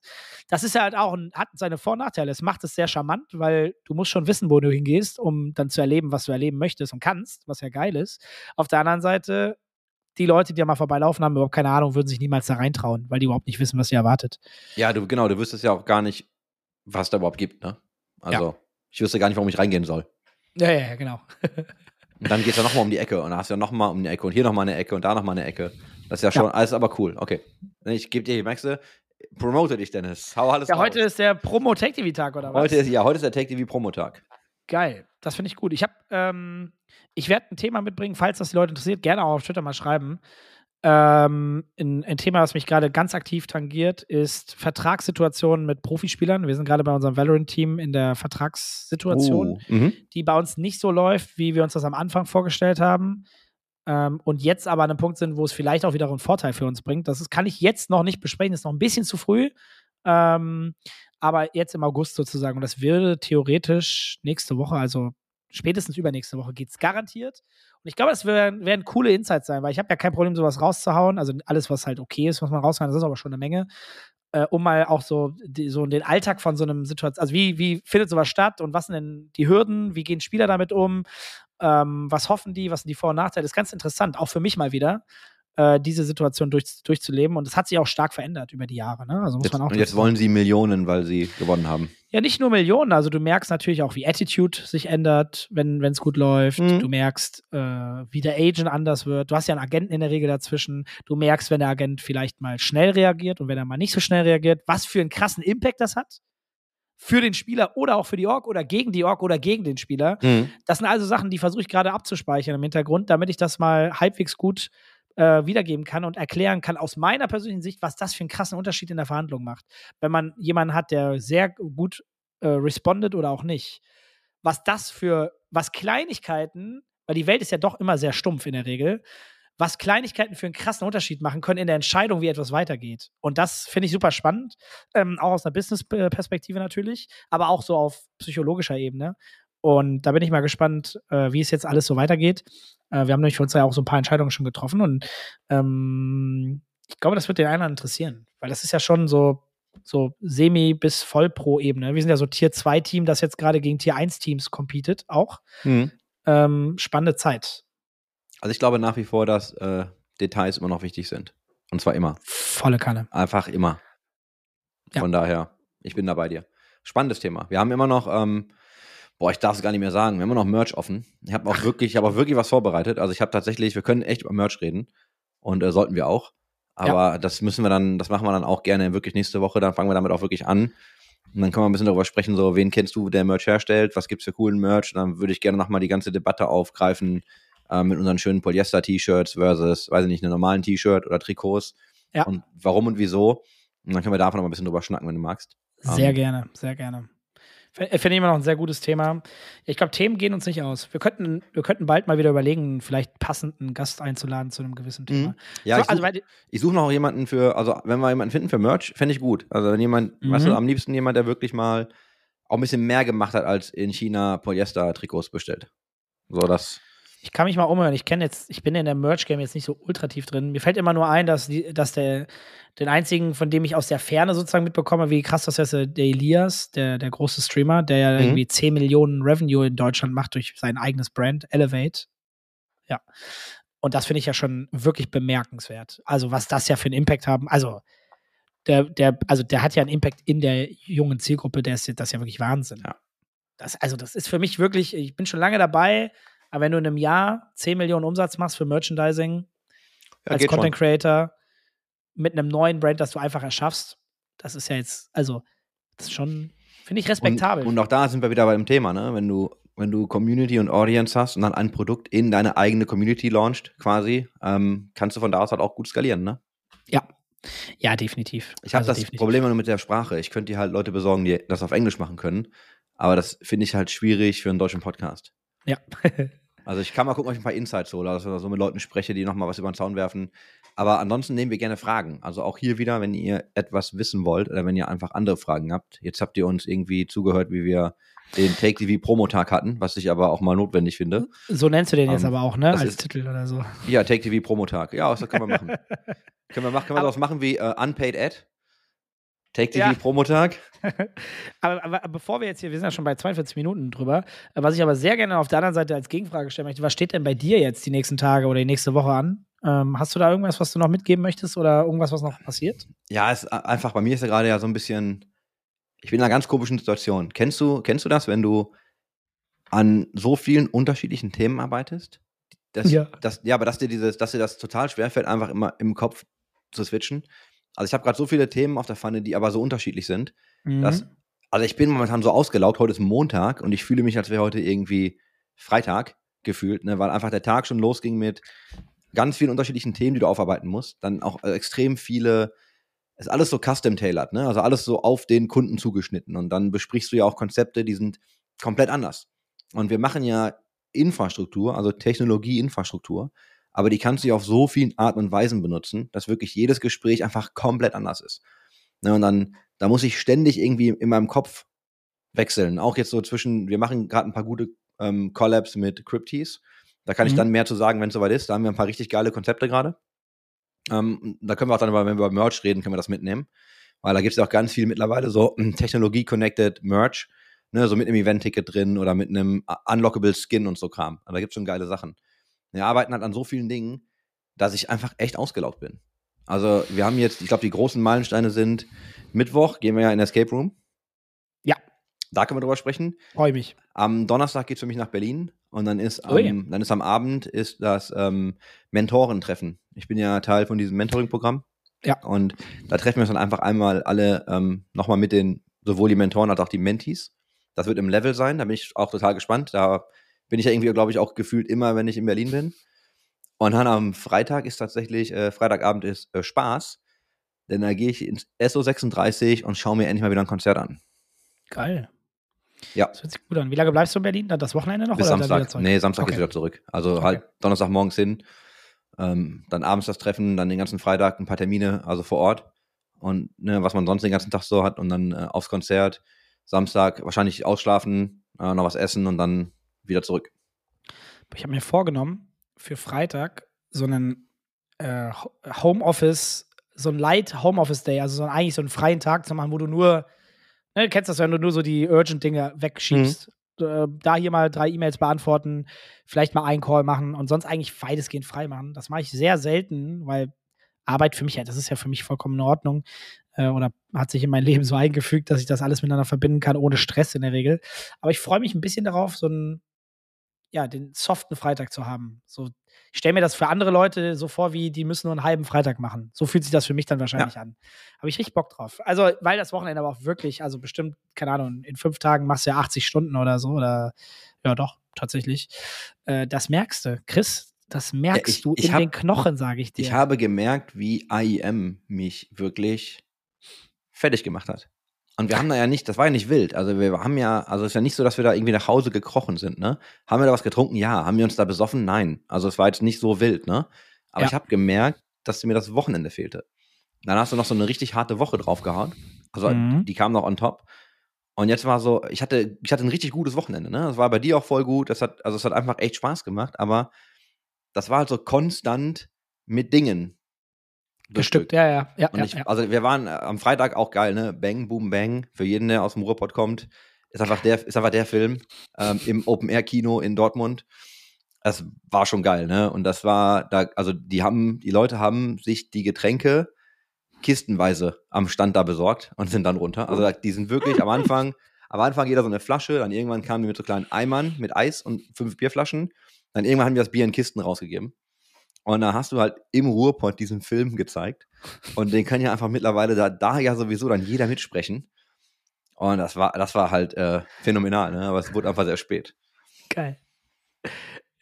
Das ist ja halt auch, ein, hat seine Vor- und Nachteile. Es macht es sehr charmant, weil du musst schon wissen, wo du hingehst, um dann zu erleben, was du erleben möchtest und kannst, was ja geil ist. Auf der anderen Seite, die Leute, die da mal vorbeilaufen, haben überhaupt keine Ahnung, würden sich niemals da reintrauen, weil die überhaupt nicht wissen, was sie erwartet. ja, du, genau, du wüsstest ja auch gar nicht, was da überhaupt gibt, ne? Also, ich wüsste gar nicht, warum ich reingehen soll. Ja, ja, ja, genau. Und dann geht es ja nochmal um die Ecke und da hast du ja nochmal um die Ecke und hier nochmal eine Ecke und da nochmal eine Ecke. Das ist ja schon alles aber cool. Okay. Ich gebe dir, hier, merkst du, promote dich, Dennis. Hau alles Ja, raus. heute ist der Promo Tech TV Tag oder was? heute ist, ja, heute ist der Take TV Promotag. Geil, das finde ich gut. Ich habe, ähm, ich werde ein Thema mitbringen, falls das die Leute interessiert, gerne auch auf Twitter mal schreiben. Ähm, ein, ein Thema, was mich gerade ganz aktiv tangiert, ist Vertragssituationen mit Profispielern. Wir sind gerade bei unserem Valorant-Team in der Vertragssituation, Oh. Mhm. die bei uns nicht so läuft, wie wir uns das am Anfang vorgestellt haben. Ähm, und jetzt aber an einem Punkt sind, wo es vielleicht auch wieder einen Vorteil für uns bringt. Das ist, kann ich jetzt noch nicht besprechen, das ist noch ein bisschen zu früh. Ähm, aber jetzt im August sozusagen. Und das würde theoretisch nächste Woche, also spätestens übernächste Woche, geht es garantiert. Und ich glaube, das werden, werden coole Insights sein, weil ich habe ja kein Problem, sowas rauszuhauen. Also alles, was halt okay ist, was man raushauen, das ist aber schon eine Menge. Äh, um mal auch so, die, so den Alltag von so einem Situation, also wie, wie findet sowas statt und was sind denn die Hürden, wie gehen Spieler damit um, ähm, was hoffen die, was sind die Vor- und Nachteile. Das ist ganz interessant, auch für mich mal wieder, äh, diese Situation durch, durchzuleben. Und es hat sich auch stark verändert über die Jahre. Ne? Also muss Jetzt, man auch und jetzt wollen sie Millionen, weil sie gewonnen haben. ja, nicht nur Millionen. Also du merkst natürlich auch, wie Attitude sich ändert, wenn es gut läuft. Mhm. Du merkst, äh, wie der Agent anders wird. Du hast ja einen Agenten in der Regel dazwischen. Du merkst, wenn der Agent vielleicht mal schnell reagiert und wenn er mal nicht so schnell reagiert, was für einen krassen Impact das hat. Für den Spieler oder auch für die Org oder gegen die Org oder gegen den Spieler. Mhm. Das sind also Sachen, die versuche ich gerade abzuspeichern im Hintergrund, damit ich das mal halbwegs gut äh, wiedergeben kann und erklären kann aus meiner persönlichen Sicht, was das für einen krassen Unterschied in der Verhandlung macht. Wenn man jemanden hat, der sehr gut äh, respondet oder auch nicht. Was das für, was Kleinigkeiten, weil die Welt ist ja doch immer sehr stumpf in der Regel, was Kleinigkeiten für einen krassen Unterschied machen können in der Entscheidung, wie etwas weitergeht. Und das finde ich super spannend, ähm, auch aus einer Business-Perspektive natürlich, aber auch so auf psychologischer Ebene. Und da bin ich mal gespannt, äh, wie es jetzt alles so weitergeht. Äh, wir haben nämlich für uns ja auch so ein paar Entscheidungen schon getroffen und ähm, ich glaube, das wird den einen interessieren, weil das ist ja schon so, so semi- bis Voll-Pro-Ebene. Wir sind ja so Tier-2-Team, das jetzt gerade gegen Tier-1-Teams competet, auch. Mhm. Ähm, spannende Zeit. Also ich glaube nach wie vor, dass äh, Details immer noch wichtig sind. Und zwar immer. Volle Kanne. Einfach immer. Ja. Von daher, ich bin da bei dir. Spannendes Thema. Wir haben immer noch, ähm, boah, ich darf es gar nicht mehr sagen, wir haben immer noch Merch offen. Ich habe auch wirklich, ich habe auch wirklich was vorbereitet. Also ich habe tatsächlich, wir können echt über Merch reden und äh, sollten wir auch. Aber das müssen wir dann, das machen wir dann auch gerne wirklich nächste Woche. Dann fangen wir damit auch wirklich an. Und dann können wir ein bisschen darüber sprechen, so, wen kennst du, der Merch herstellt? Was gibt's für coolen Merch? Und dann würde ich gerne nochmal die ganze Debatte aufgreifen äh, mit unseren schönen Polyester-T-Shirts versus, weiß ich nicht, einen normalen T-Shirt oder Trikots. Ja. Und warum und wieso. Und dann können wir davon noch mal ein bisschen drüber schnacken, wenn du magst. Sehr Ähm, gerne, sehr gerne. F- Finde ich immer noch ein sehr gutes Thema. Ich glaube, Themen gehen uns nicht aus. Wir könnten, wir könnten bald mal wieder überlegen, vielleicht passenden Gast einzuladen zu einem gewissen Thema. Mhm. Ja, so, ich also, suche ich such noch jemanden für, also wenn wir jemanden finden für Merch, fände ich gut. Also wenn jemand, Mhm. weißt du, am liebsten jemand, der wirklich mal auch ein bisschen mehr gemacht hat, als in China Polyester-Trikots bestellt. So, das. Ich kann mich mal umhören. Ich kenne jetzt, ich bin in der Merch-Game jetzt nicht so ultra tief drin. Mir fällt immer nur ein, dass, die, dass der, den einzigen, von dem ich aus der Ferne sozusagen mitbekomme, wie krass das ist, der Elias, der, der große Streamer, der ja Mhm. irgendwie 10 Millionen Revenue in Deutschland macht durch sein eigenes Brand, Elevate. Ja. Und das finde ich ja schon wirklich bemerkenswert. Also, was das ja für einen Impact haben. Also, der, der, also der hat ja einen Impact in der jungen Zielgruppe, der ist, das ist ja wirklich Wahnsinn. Ja. Das, also, das ist für mich wirklich, ich bin schon lange dabei, aber wenn du in einem Jahr 10 Millionen Umsatz machst für Merchandising, Ja, als Content schon. Creator, mit einem neuen Brand, das du einfach erschaffst, das ist ja jetzt, also, das ist schon, finde ich respektabel. Und, und auch da sind wir wieder bei dem Thema, ne? Wenn du, wenn du Community und Audience hast und dann ein Produkt in deine eigene Community launcht, quasi, ähm, kannst du von da aus halt auch gut skalieren, ne? ja. Ja, definitiv. Ich habe Also das definitiv. Problem nur mit der Sprache. Ich könnte dir halt Leute besorgen, die das auf Englisch machen können. Aber das finde ich halt schwierig für einen deutschen Podcast. Ja. Also ich kann mal gucken, ob ich ein paar Insights hole, dass ich so mit Leuten spreche, die nochmal was über den Zaun werfen. Aber ansonsten nehmen wir gerne Fragen. Also auch hier wieder, wenn ihr etwas wissen wollt oder wenn ihr einfach andere Fragen habt. Jetzt habt ihr uns irgendwie zugehört, wie wir den Take TV Promotag hatten, was ich aber auch mal notwendig finde. so nennst du den jetzt Ähm, aber auch, ne? das Als ist- Titel oder so. Ja, Take TV Promotag. Ja, das können wir machen. können wir machen, können wir das machen wie äh, Unpaid Ad? Take TV Ja. Promotag. aber, aber bevor wir jetzt hier, wir sind ja schon bei 42 Minuten drüber, was ich aber sehr gerne auf der anderen Seite als Gegenfrage stellen möchte, was steht denn bei dir jetzt die nächsten Tage oder die nächste Woche an? Ähm, hast du da irgendwas, was du noch mitgeben möchtest oder irgendwas, was noch passiert? Ja, ist einfach, bei mir ist ja gerade ja so ein bisschen, ich bin in einer ganz komischen Situation. Kennst du, kennst du das, wenn du an so vielen unterschiedlichen Themen arbeitest? Das, Ja. Das, ja, aber dass dir dieses, dass dir das total schwerfällt, einfach immer im Kopf zu switchen. Also ich habe gerade so viele Themen auf der Pfanne, die aber so unterschiedlich sind. Mhm. Das, also ich bin momentan so ausgelaugt, heute ist Montag und ich fühle mich, als wäre heute irgendwie Freitag gefühlt, ne, weil einfach der Tag schon losging mit ganz vielen unterschiedlichen Themen, die du aufarbeiten musst. Dann auch äh, extrem viele, ist alles so custom-tailored, ne? Also alles so auf den Kunden zugeschnitten. Und dann besprichst du ja auch Konzepte, die sind komplett anders. Und wir machen ja Infrastruktur, also Technologie-Infrastruktur, aber die kannst du ja auf so vielen Arten und Weisen benutzen, dass wirklich jedes Gespräch einfach komplett anders ist. Ne, und dann, da muss ich ständig irgendwie in meinem Kopf wechseln. Auch jetzt so zwischen, wir machen gerade ein paar gute ähm, Collabs mit Crypties. Da kann ich Mhm. dann mehr zu sagen, wenn es soweit ist. Da haben wir ein paar richtig geile Konzepte gerade. Ähm, da können wir auch dann, über, wenn wir über Merch reden, können wir das mitnehmen. Weil da gibt es ja auch ganz viel mittlerweile so ähm, Technologie-connected Merch. Ne, so mit einem Event-Ticket drin oder mit einem uh, Unlockable Skin und so Kram. Also da gibt es schon geile Sachen. Wir arbeiten halt an so vielen Dingen, dass ich einfach echt ausgelaugt bin. Also wir haben jetzt, ich glaube, die großen Meilensteine sind Mittwoch, gehen wir ja in Escape Room. Ja. Da können wir drüber sprechen. Freue mich. Am Donnerstag geht es für mich nach Berlin und dann ist, am, Oh ja. dann ist am Abend ist das ähm, Mentorentreffen. Ich bin ja Teil von diesem Mentoring-Programm. Ja. Und da treffen wir uns dann einfach einmal alle ähm, nochmal mit den, sowohl die Mentoren als auch die Mentees. Das wird im Level sein, da bin ich auch total gespannt. Da bin ich ja irgendwie, glaube ich, auch gefühlt immer, wenn ich in Berlin bin. Und dann am Freitag ist tatsächlich, äh, Freitagabend ist äh, Spaß, denn da gehe ich ins SO36 und schaue mir endlich mal wieder ein Konzert an. Geil. Ja. Das hört sich gut an. Wie lange bleibst du in Berlin? Dann das Wochenende noch? Bis oder Samstag. Nee, Samstag Okay. geht's wieder zurück. Also Okay. halt Donnerstagmorgens hin, ähm, dann abends das Treffen, dann den ganzen Freitag ein paar Termine, also vor Ort. Und ne, was man sonst den ganzen Tag so hat und dann äh, aufs Konzert. Samstag wahrscheinlich ausschlafen, äh, noch was essen und dann wieder zurück. Ich habe mir vorgenommen, für Freitag so einen äh, Ho- Homeoffice, so ein Light Homeoffice Day, also so einen, eigentlich so einen freien Tag zu machen, wo du nur, ne, du kennst das, wenn du nur so die Urgent-Dinge wegschiebst. Äh, Da hier mal drei E-Mails beantworten, vielleicht mal einen Call machen und sonst eigentlich weitestgehend frei machen. Das mache ich sehr selten, weil Arbeit für mich, ja, das ist ja für mich vollkommen in Ordnung. Äh, oder hat sich in mein Leben so eingefügt, dass ich das alles miteinander verbinden kann, ohne Stress in der Regel. Aber ich freue mich ein bisschen darauf, so einen, ja, den soften Freitag zu haben. So, ich stelle mir das für andere Leute so vor, wie die müssen nur einen halben Freitag machen. So fühlt sich das für mich dann wahrscheinlich an. Habe ich richtig Bock drauf. Also, weil das Wochenende aber auch wirklich, also bestimmt, keine Ahnung, in fünf Tagen machst du ja 80 Stunden oder so. Oder ja, doch, tatsächlich. Äh, das merkst du, Chris. Das merkst ich- du ich in hab- den Knochen, sage ich dir. Ich habe gemerkt, wie AIM mich wirklich fertig gemacht hat. Und wir haben da ja nicht, das war ja nicht wild. Also wir haben ja, also es ist ja nicht so, dass wir da irgendwie nach Hause gekrochen sind, ne? Haben wir da was getrunken? Ja. Haben wir uns da besoffen? Nein. Also es war jetzt nicht so wild, ne? Aber Ja. ich habe gemerkt, dass mir das Wochenende fehlte. Dann hast du noch so eine richtig harte Woche draufgehauen. Also Mhm. die kam noch on top. Und jetzt war so, ich hatte, ich hatte ein richtig gutes Wochenende, ne? Das war bei dir auch voll gut. Das hat, also es hat einfach echt Spaß gemacht, aber das war halt so konstant mit Dingen. Bestückt, ja, ja. ja, Und ja, ich, ja. also wir waren äh, am Freitag auch geil, ne? Bang, Boom, Bang. Für jeden, der aus dem Ruhrpott kommt, ist einfach der, ist einfach der Film ähm, im Open-Air-Kino in Dortmund. Das war schon geil, ne? Und das war, da, also die haben, die Leute haben sich die Getränke kistenweise am Stand da besorgt und sind dann runter. Also die sind wirklich am Anfang, am Anfang jeder so eine Flasche, dann irgendwann kamen die mit so kleinen Eimern mit Eis und fünf Bierflaschen. Dann irgendwann haben die das Bier in Kisten rausgegeben. Und da hast du halt im Ruhrpott diesen Film gezeigt. Und den kann ja einfach mittlerweile da, da ja sowieso dann jeder mitsprechen. Und das war, das war halt äh, phänomenal, ne? Aber es wurde einfach sehr spät. Geil.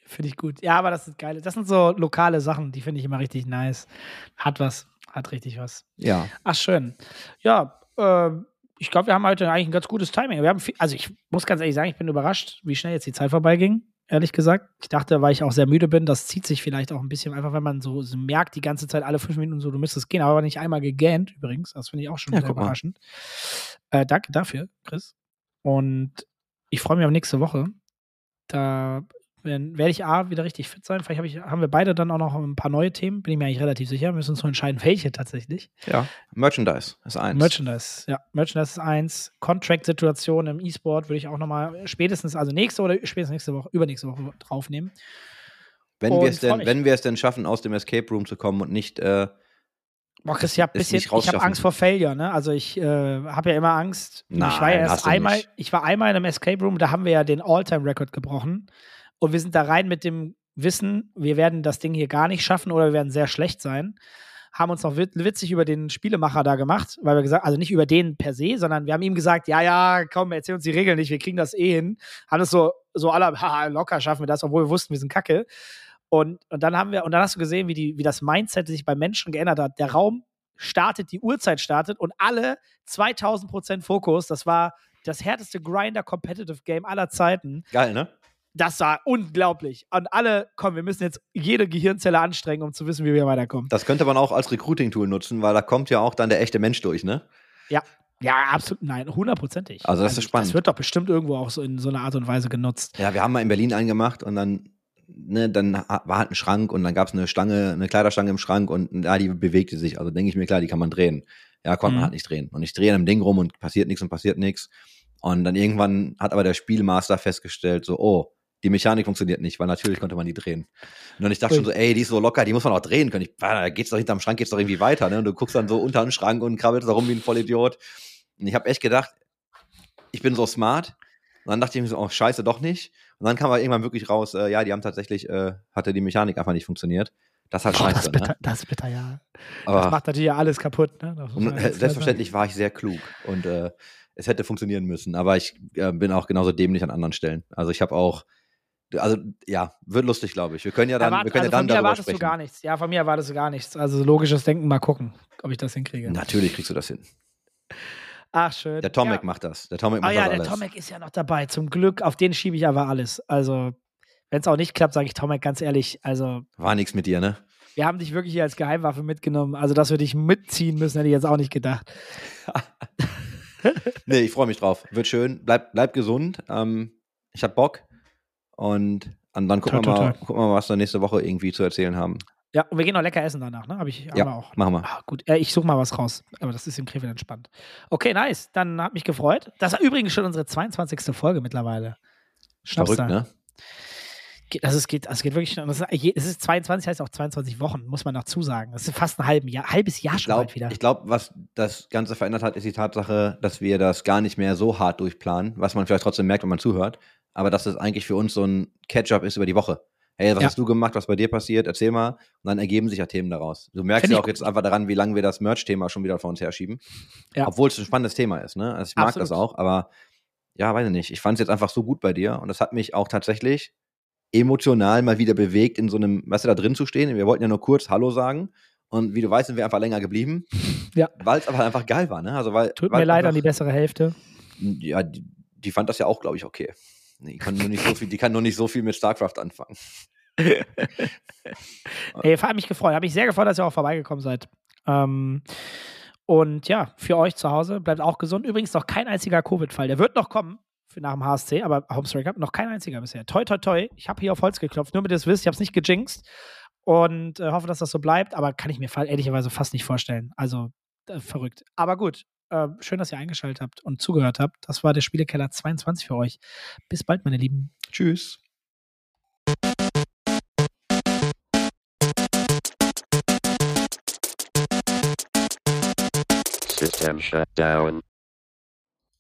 Finde ich gut. Ja, aber das ist geil. Das sind so lokale Sachen, die finde ich immer richtig nice. Hat was. Hat richtig was. Ja. Ach, schön. Ja, ähm, ich glaube, wir haben heute eigentlich ein ganz gutes Timing. Wir haben viel, also ich muss ganz ehrlich sagen, ich bin überrascht, wie schnell jetzt die Zeit vorbeiging. Ehrlich gesagt. Ich dachte, weil ich auch sehr müde bin, das zieht sich vielleicht auch ein bisschen, einfach wenn man so, so merkt, die ganze Zeit alle fünf Minuten so, du müsstest gehen, aber nicht einmal gegähnt übrigens. Das finde ich auch schon Ja, sehr überraschend. Äh, danke dafür, Chris. Und ich freue mich auf nächste Woche. Da werden- werde ich A wieder richtig fit sein. Vielleicht hab ich, haben wir beide dann auch noch ein paar neue Themen. Bin ich mir eigentlich relativ sicher. Wir müssen uns nur entscheiden, welche tatsächlich. Ja. Merchandise ist eins. Merchandise, ja. Merchandise ist eins. Contract-Situation im E-Sport würde ich auch nochmal spätestens, also nächste oder spätestens nächste Woche, übernächste Woche draufnehmen. wenn wir es denn, mich. wenn wir es denn schaffen, aus dem Escape Room zu kommen und nicht, äh, Boah, Chris, ich habe bisschen, ich habe. Angst vor Failure, ne? Also ich äh, habe ja immer Angst. ich war Nein, ja erst einmal, nicht. ich war einmal in einem Escape Room, da haben wir ja den All-Time-Record gebrochen. Und wir sind da rein mit dem Wissen, wir werden das Ding hier gar nicht schaffen oder wir werden sehr schlecht sein. Haben uns noch wit- witzig über den Spielemacher da gemacht, weil wir gesagt, also nicht über den per se, sondern wir haben ihm gesagt, ja, ja, komm, erzähl uns die Regeln nicht, wir kriegen das eh hin. Haben es so, so alle, haha, locker schaffen wir das, obwohl wir wussten, wir sind kacke. Und, und dann haben wir, und dann hast du gesehen, wie, die, wie das Mindset sich bei Menschen geändert hat. Der Raum startet, die Uhrzeit startet und alle 2000 Prozent Fokus. Das war das härteste Grinder-Competitive-Game aller Zeiten. geil, ne? Das war unglaublich. Und alle, komm, wir müssen jetzt jede Gehirnzelle anstrengen, um zu wissen, wie wir weiterkommen. Das könnte man auch als Recruiting-Tool nutzen, weil da kommt ja auch dann der echte Mensch durch, ne? Ja, absolut, nein, hundertprozentig. Also das ist spannend. Das wird doch bestimmt irgendwo auch so in so einer Art und Weise genutzt. Ja, wir haben mal in Berlin eingemacht und dann, ne, dann war halt ein Schrank und dann gab es eine Stange, eine Kleiderstange im Schrank und ja, die bewegte sich. Also denke ich mir, klar, die kann man drehen. Ja, konnte Mhm. man halt nicht drehen. Und ich drehe an dem Ding rum und passiert nichts und passiert nichts. Und dann irgendwann hat aber der Spielmaster festgestellt, so, oh, die Mechanik funktioniert nicht, weil natürlich konnte man die drehen. Und ich dachte schon so, ey, die ist so locker, die muss man auch drehen können. Ich, ah, da geht's doch hinterm Schrank, geht's doch irgendwie weiter, ne? Und du guckst dann so unter den Schrank und krabbelst da rum wie ein Vollidiot. Und ich habe echt gedacht, ich bin so smart. Und dann dachte ich mir so, oh, scheiße, doch nicht. Und dann kam aber irgendwann wirklich raus, äh, ja, die haben tatsächlich, äh, hatte die Mechanik einfach nicht funktioniert. Das halt Boah, das, scheiße, ist bitter, ne? das ist bitter, ja. Das Aber macht natürlich alles kaputt. Ne? Das und, äh, selbstverständlich war ich sehr klug und äh, es hätte funktionieren müssen. Aber ich äh, bin auch genauso dämlich an anderen Stellen. Also ich habe auch, also ja, wird lustig, glaube ich. Wir können ja dann, Erwart- wir können also ja dann von mir darüber erwartest sprechen. du gar nichts. Ja, von mir erwartest du gar nichts. Also logisches Denken, mal gucken, ob ich das hinkriege. Natürlich kriegst du das hin. Ach, schön. Der Tomek ja. macht das. Der Tomek Ah macht ja, das der alles. Tomek ist ja noch dabei. Zum Glück, auf den schiebe ich aber alles. Also, wenn es auch nicht klappt, sage ich Tomek ganz ehrlich. Also, War nichts mit dir, ne? wir haben dich wirklich hier als Geheimwaffe mitgenommen. Also, dass wir dich mitziehen müssen, hätte ich jetzt auch nicht gedacht. Nee, ich freue mich drauf. Wird schön. Bleib, bleib gesund. Ähm, Ich hab Bock. Und, und dann gucken, Toi, wir mal, toi. gucken wir mal, was wir nächste Woche irgendwie zu erzählen haben. Ja, und wir gehen noch lecker essen danach, ne? Hab ich Ja, auch. machen wir. Ah, gut, äh, ich suche mal was raus. Aber das ist im Krefeld entspannt. Okay, nice. Dann hat mich gefreut. Das war übrigens schon unsere 22. Folge mittlerweile. Verrückt, ne? Das ist, geht, das geht wirklich. Das ist, je- es ist 22, heißt auch 22 Wochen, muss man noch zusagen. Das ist fast ein halben Jahr, halbes Jahr Ich schon glaube, bald wieder. glaub, was das Ganze verändert hat, ist die Tatsache, dass wir das gar nicht mehr so hart durchplanen, was man vielleicht trotzdem merkt, wenn man zuhört, aber dass es eigentlich für uns so ein Catch-up ist über die Woche. Hey, was Ja. hast du gemacht, was bei dir passiert? Erzähl mal. Und dann ergeben sich ja Themen daraus. Du merkst Find ja auch jetzt einfach daran, wie lange wir das Merch-Thema schon wieder vor uns herschieben. Ja. Obwohl es ein spannendes Thema ist, ne? Also ich mag Absolut. das auch, aber ja, weiß ich nicht. Ich fand es jetzt einfach so gut bei dir und das hat mich auch tatsächlich emotional mal wieder bewegt, in so einem, weißt du, da drin zu stehen. Wir wollten ja nur kurz Hallo sagen. Und wie du weißt, sind wir einfach länger geblieben. Ja. Weil es aber einfach geil war, ne? Also weil, Tut mir leid an die bessere Hälfte. Ja, die, die fand das ja auch, glaube ich, okay. Die kann nur nicht so viel, die kann nur nicht so viel mit StarCraft anfangen. Ey, hat mich gefreut. Habe mich sehr gefreut, dass ihr auch vorbeigekommen seid. Ähm, und ja, für euch zu Hause, bleibt auch gesund. Übrigens noch kein einziger Covid-Fall. Der wird noch kommen für nach dem HSC, aber Homestreak Cup noch kein einziger bisher. Toi, toi, toi. Ich habe hier auf Holz geklopft, nur damit ihr es wisst. Ich habe es nicht gejinxt und äh, hoffe, dass das so bleibt, aber kann ich mir ehrlicherweise fast nicht vorstellen. Also äh, verrückt. Aber gut. Äh, schön, dass ihr eingeschaltet habt und zugehört habt. Das war der Spielekeller 22 für euch. Bis bald, meine Lieben. Tschüss. System shut down.